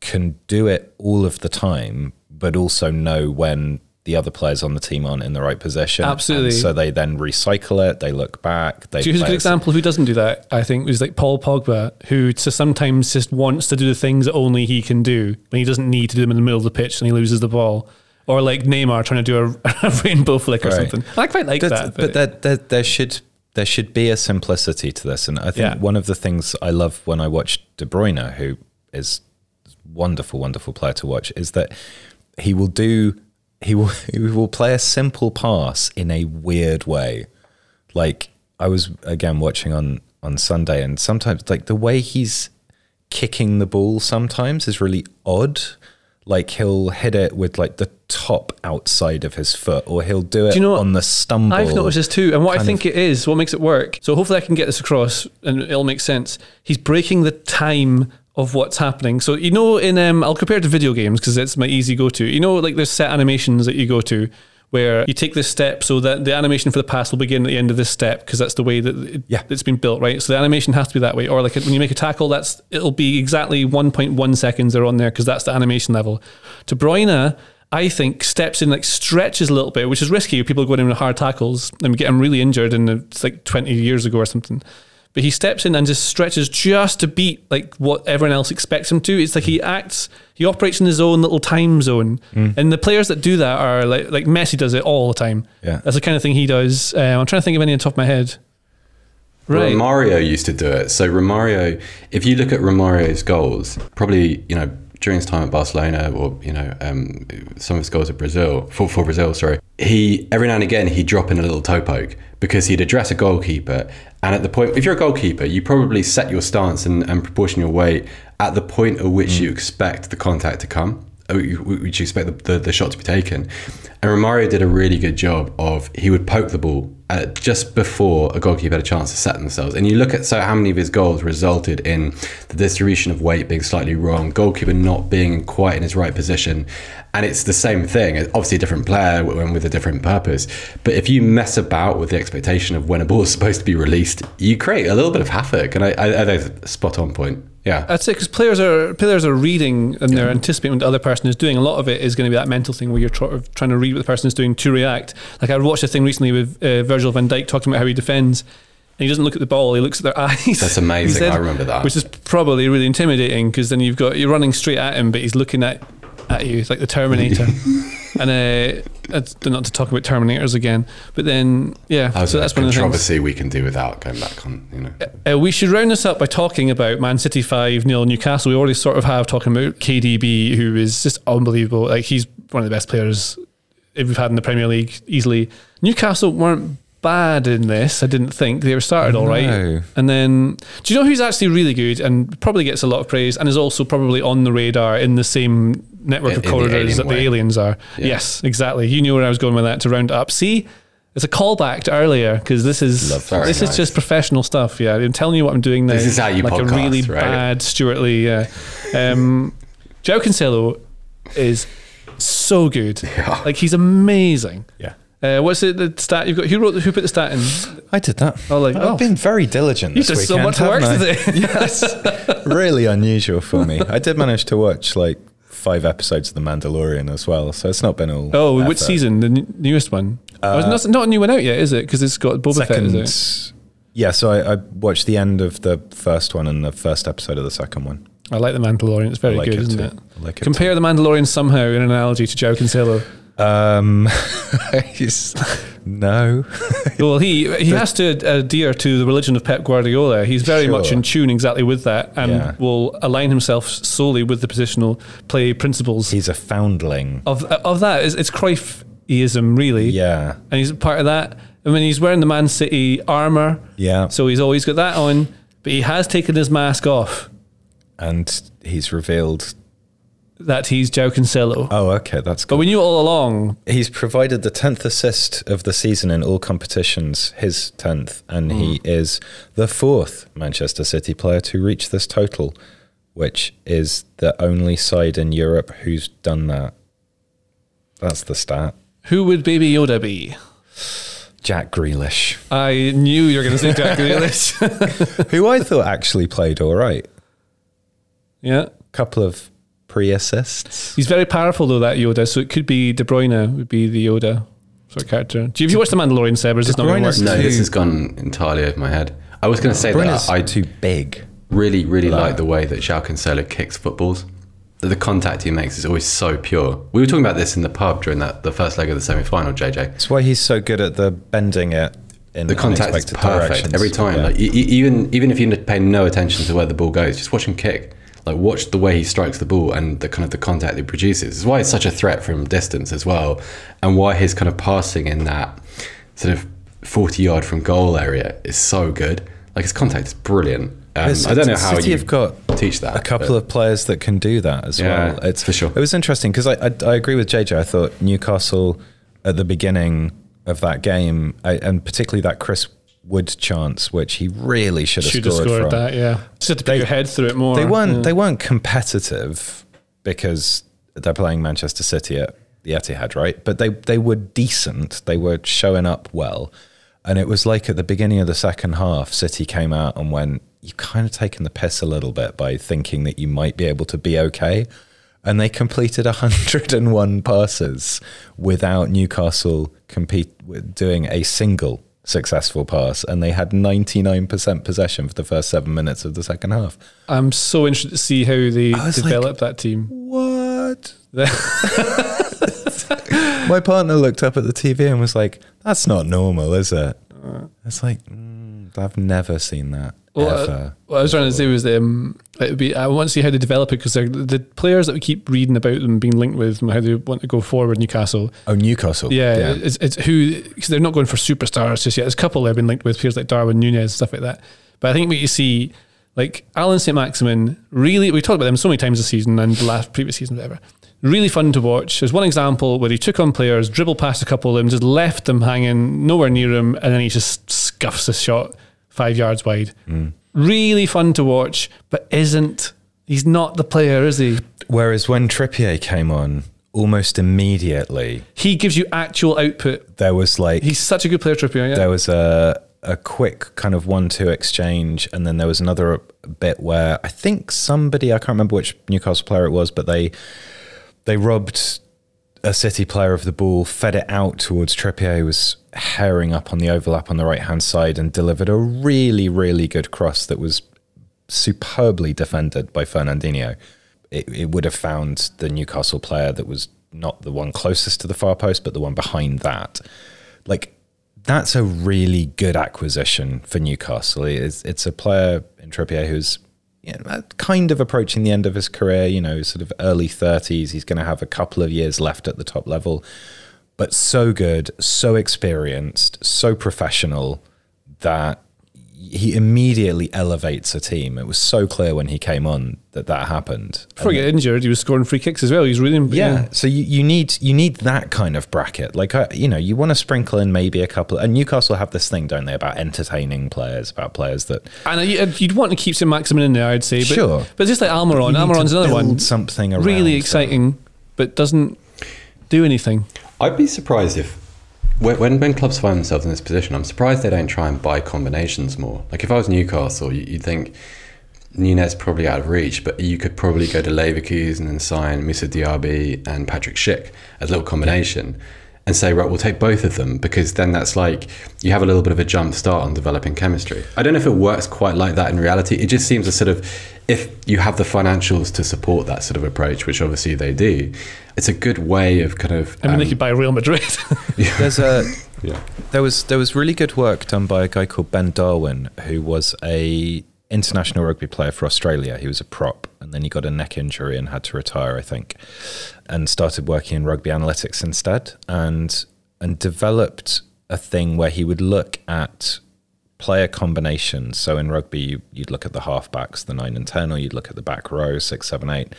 can do it all of the time, but also know when the other players on the team aren't in the right position. Absolutely. And so they then recycle it, they look back. They here's a good example of who doesn't do that. I think is like Paul Pogba, who to sometimes just wants to do the things that only he can do when he doesn't need to do them in the middle of the pitch and he loses the ball. Or like Neymar trying to do a, a rainbow flick or Right. something. I quite like But- that. But there, there, there should there should be a simplicity to this, and I think Yeah. one of the things I love when I watch De Bruyne, who is wonderful, wonderful player to watch, is that he will do he will he will play a simple pass in a weird way. Like I was again watching on on Sunday, and sometimes like the way he's kicking the ball sometimes is really odd. Like he'll hit it with like the top outside of his foot, or he'll do it Do you know on the stumble. I've noticed this too, and what I think of- it is, what makes it work. So hopefully I can get this across, and it'll make sense. He's breaking the time of what's happening. So you know, in um, I'll compare it to video games because it's my easy go-to. You know, like there's set animations that you go to where you take this step so that the animation for the pass will begin at the end of this step because that's the way that it, Yeah. it's been built, right? So the animation has to be that way. Or like when you make a tackle, that's it'll be exactly 1.1 seconds are on there because that's the animation level. De Bruyne, I think, steps in like stretches a little bit, which is risky. People going in with hard tackles and get him really injured, and it's like 20 years ago or something. But he steps in and just stretches just to beat like what everyone else expects him to. It's like he acts, he operates in his own little time zone, and the players that do that are like like Messi does it all the time. Yeah. that's the kind of thing he does. Um, I'm trying to think of any on top of my head. Right. Romario used to do it. So Romario, if you look at Romario's goals, probably you know during his time at Barcelona or you know um, some of his goals at Brazil for, for Brazil, sorry, he every now and again he'd drop in a little toe poke because he'd address a goalkeeper, and at the point if you're a goalkeeper, you probably set your stance and, and proportion your weight at the point at which mm. you expect the contact to come. Uh, Which you expect the, the, the shot to be taken, and Romario did a really good job of he would poke the ball uh, just before a goalkeeper had a chance to set themselves. And you look at so how many of his goals resulted in the distribution of weight being slightly wrong, goalkeeper not being quite in his right position. And it's the same thing. Obviously, a different player and with a different purpose. But if you mess about with the expectation of when a ball is supposed to be released, you create a little bit of havoc. And I, I, I think spot on point. Yeah. I'd say because players are players are reading and they're anticipating what the other person is doing. A lot of it is going to be that mental thing where you're tr- trying to read what the person is doing to react. Like I watched a thing recently with uh, Virgil van Dijk talking about how he defends. And he doesn't look at the ball; he looks at their eyes. That's amazing. He I remember that. which is probably really intimidating because then you've got you're running straight at him, but he's looking at at you it's like the Terminator. and uh, that's not to talk about Terminators again, but then yeah, That was so a that's one of the things. controversy we can do without going back on, you know. Uh, we should round this up by talking about Man City 5 nil Newcastle. We already sort of have talking about KDB, who is just unbelievable. Like he's one of the best players we've had in the Premier League easily. Newcastle weren't bad in this, I didn't think. They were started all right. No. And then, do you know who's actually really good and probably gets a lot of praise and is also probably on the radar in the same network In- of in the corridors alien that the aliens are? Yes, exactly. You knew where I was going with that to round it up. See? It's a callback to earlier because this is Very this is just professional stuff. Yeah, I'm telling you what I'm doing now. This is how you like a really right? bad Stewart Lee. Yeah, um, Joe Cancelo is so good. Yeah. Like he's amazing. Yeah. Uh, what's it? The stat you've got? Who wrote? The, who put the stat in? I did that. Oh, like, I've oh. been very diligent You this did so weekend, much work haven't I? today. yes, really unusual for me. I did manage to watch like five episodes of The Mandalorian as well, so it's not been all. Oh, which season? The n- newest one? oh, it's uh, not, not a new one out yet, is it? Because it's got Boba Fett. Second, Is it? yeah. So I, I watched the end of the first one and the first episode of the second one. I like the Mandalorian. It's very like good, isn't too. it? Like it Compare the Mandalorian somehow in an analogy to Joe Cancelo. Um, he's- no. well, he he has to adhere to the religion of Pep Guardiola. He's very Sure. much in tune exactly with that, and Yeah. will align himself solely with the positional play principles he's a foundling. of of that. It's, it's Cruyffism, really. Yeah, and he's part of that. I mean, he's wearing the Man City armor, yeah. so he's always got that on. But he has taken his mask off. and he's revealed. That he's Joe Cancelo. Oh, okay, that's good. but we knew all along. He's provided the 10th assist of the season in all competitions, his 10th, and he hmm. is the fourth Manchester City player to reach this total, which is the only side in Europe who's done that. That's the stat. Who would Baby Yoda be? Jack Grealish, I knew you were going to say Jack Grealish. who I thought actually played all right. yeah. a Couple of pre assists. He's very powerful though, that Yoda. So it could be De Bruyne would be the Yoda sort of character. Do you, have you watched The Mandalorian, Seb? Or is De not going to work? No, this has gone entirely over my head. I was going to say Bruyne's that I too big. really, really like the way that João Cancelo kicks footballs. the contact he makes is always so pure. We were talking about this in the pub during that the first leg of the semi final, JJ. That's why he's so good at the bending it in The contact is unexpected perfect directions. every time. Yeah. Like even even if you pay no attention to where the ball goes, just watch him kick. Like watch the way he strikes the ball and the kind of the contact he produces. It's why it's such a threat from distance as well, and why his kind of passing in that sort of forty yard from goal area is so good. Like his contact is brilliant. Um, I don't know how City you have got teach that. a couple but- of players that can do that as Yeah, well. It's for sure. It was interesting because I, I I agree with JJ. I thought Newcastle at the beginning of that game, I, and particularly that Chris Wood chance, which he really should have Should have scored, scored from. that, yeah. Just had to put your head through it more. They weren't yeah. they weren't competitive because they're playing Manchester City at the Etihad, right? But they they were decent. They were showing up well. And it was like at the beginning of the second half, City came out and went, You've kind of taken the piss a little bit by thinking that you might be able to be okay. And they completed 101 passes without Newcastle compete with doing a single successful pass. And they had 99% possession for the first seven minutes of the second half. I'm so interested to see how they develop that team. What? My partner looked up at the TV and was like, "That's not normal, is it?" It's like mm, I've never seen that Well, uh, ever. what I was trying to say was um, it would be, I want to see how they develop it because the players that we keep reading about them being linked with and how they want to go forward Newcastle. oh, Newcastle. Yeah, It's, it's who because they're not going for superstars just yet. There's a couple they've been linked with players like Darwin Nunez stuff like that. But I think what you see, like Alan St Maximin, really we talked about them so many times this season and the last previous season, whatever. Really fun to watch. There's one example where he took on players, dribbled past a couple of them, just left them hanging nowhere near him, and then he just scuffs a shot five yards wide. Mm. Really fun to watch, but isn't he's not the player, is he? Whereas when Trippier came on, almost immediately He gives you actual output. there was like He's such a good player, Trippier. Yeah. there was a a quick kind of one-two exchange, and then there was another bit where I think somebody I can't remember which Newcastle player it was, but they they robbed a City player of the ball, fed it out towards Trippier, who was herring up on the overlap on the right hand side, and delivered a really really good cross that was superbly defended by Fernandinho. It, it would have found the Newcastle player that was not the one closest to the far post, but the one behind that. Like that's a really good acquisition for Newcastle. It's, it's a player in Trippier who's you know, uh, kind of approaching the end of his career, you know, sort of early 30s. He's going to have a couple of years left at the top level, but so good, so experienced, so professional that he immediately elevates a team. It was so clear when he came on that that happened. Before he got injured, he was scoring free kicks as well. He's really Yeah. So you, you need you need that kind of bracket. Like uh, you know, you want to sprinkle in maybe a couple. And Newcastle have this thing, don't they, about entertaining players, about players that And you- you'd want to keep some Maximin in there, I'd say. But, Sure. But just like Almiron, Almiron's another one. something around really them. exciting, but doesn't do anything. I'd be surprised if when, when clubs find themselves in this position, I'm surprised they don't try and buy combinations more. Like if I was Newcastle, you, you'd think Nunez probably out of reach, but you could probably go to Leverkusen and sign Moussa Diaby and Patrick Schick as a little combination. And say, right, we'll take both of them because then that's like you have a little bit of a jump start on developing chemistry. I don't know if it works quite like that in reality. It just seems a sort of, if you have the financials to support that sort of approach, which obviously they do, it's a good way of kind of. I mean, they um, could buy Real Madrid. There's a Yeah. there was there was really good work done by a guy called Ben Darwin, who was a international rugby player for Australia. He was a prop, and then he got a neck injury and had to retire, I think, and started working in rugby analytics instead, and and developed a thing where he would look at player combinations. So in rugby, you, you'd look at the halfbacks, the nine and ten, or you'd look at the back row, six, seven, eight,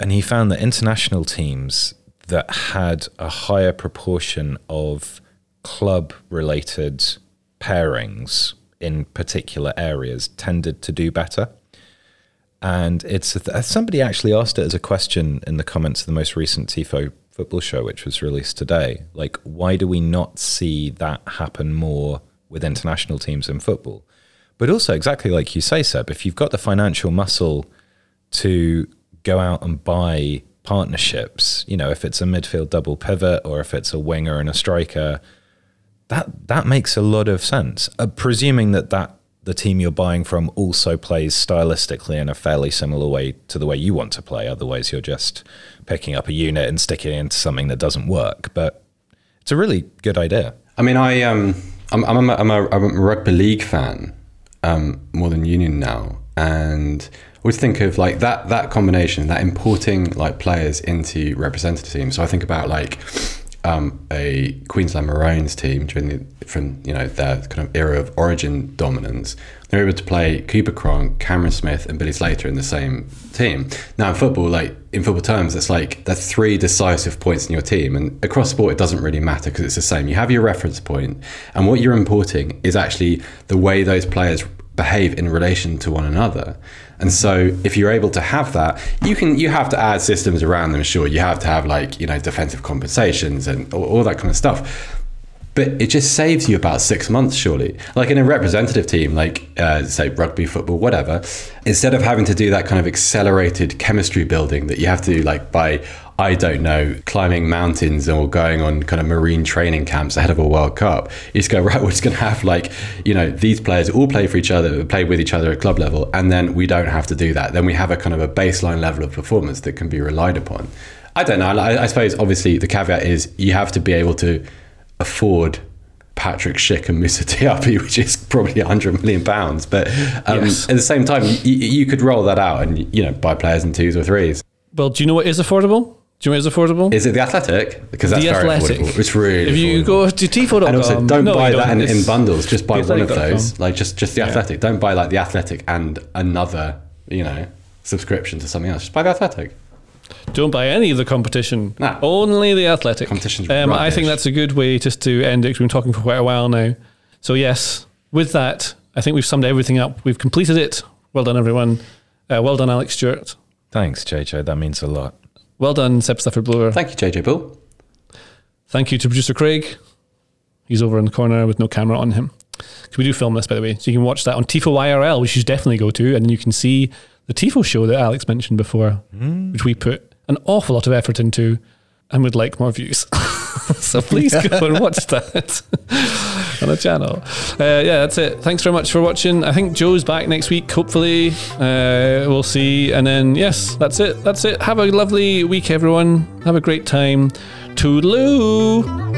and he found that international teams that had a higher proportion of club related pairings in particular areas tended to do better. And it's th- somebody actually asked it as a question in the comments of the most recent TIFO football show, which was released today. Like, why do we not see that happen more with international teams in football? But also, exactly like you say, Seb, if you've got the financial muscle to go out and buy partnerships, you know, if it's a midfield double pivot or if it's a winger and a striker, that that makes a lot of sense. Uh, presuming that that the team you're buying from also plays stylistically in a fairly similar way to the way you want to play. Otherwise, you're just picking up a unit and sticking it into something that doesn't work. But it's a really good idea. I mean, I um, I'm I'm a, I'm a, I'm a rugby league fan um, more than Union now, and I always think of like that that combination, that importing like players into representative teams. So I think about like um, a Queensland Maroons team during the from you know their kind of era of origin dominance. They're able to play Cooper Cronk, Cameron Smith, and Billy Slater in the same team. Now in football, like in football terms, it's like there's three decisive points in your team, and across sport it doesn't really matter because it's the same. You have your reference point, and what you're importing is actually the way those players behave in relation to one another. And so if you're able to have that, you can you have to add systems around them, sure. You have to have like, you know, defensive compensations and all, all that kind of stuff. But it just saves you about six months, surely. Like in a representative team, like uh, say rugby, football, whatever, instead of having to do that kind of accelerated chemistry building that you have to do like by I don't know, climbing mountains or going on kind of marine training camps ahead of a World Cup. You just go, right, we're just going to have like, you know, these players all play for each other, play with each other at club level, and then we don't have to do that. Then we have a kind of a baseline level of performance that can be relied upon. I don't know. I, I suppose, obviously, the caveat is you have to be able to afford Patrick Schick and Moussa Diaby, which is probably 100 million pounds. But um, yes. at the same time, you, you could roll that out and, you know, buy players in twos or threes. Well, do you know what is affordable? Do you know it's affordable? Is it the Athletic? Because that's the very Athletic. affordable. It's really. If you affordable. go to tifo.com, and also don't no, buy that in, in, bundles. Just buy one of those. Like just just the yeah. Athletic. Don't buy like the Athletic and another you know subscription to something else. Just buy the Athletic. Don't buy any of the competition. Nah. Only the Athletic. Competition's um, I think that's a good way just to end it. We've been talking for quite a while now. So yes, with that, I think we've summed everything up. We've completed it. Well done, everyone. Uh, well done, Alex Stewart. Thanks, JJ. That means a lot. Well done, Seb Stafford Bloor. Thank you, JJ Bull. Thank you to producer Craig. He's over in the corner with no camera on him. Can we do film this, by the way, so you can watch that on Tifo IRL, which you should definitely go to, and then you can see the Tifo show that Alex mentioned before, mm. which we put an awful lot of effort into and would like more views. so please go and watch that on the channel. Uh, yeah, that's it. Thanks very much for watching. I think Joe's back next week, hopefully. Uh, we'll see. And then, yes, that's it. That's it. Have a lovely week, everyone. Have a great time. Toodaloo.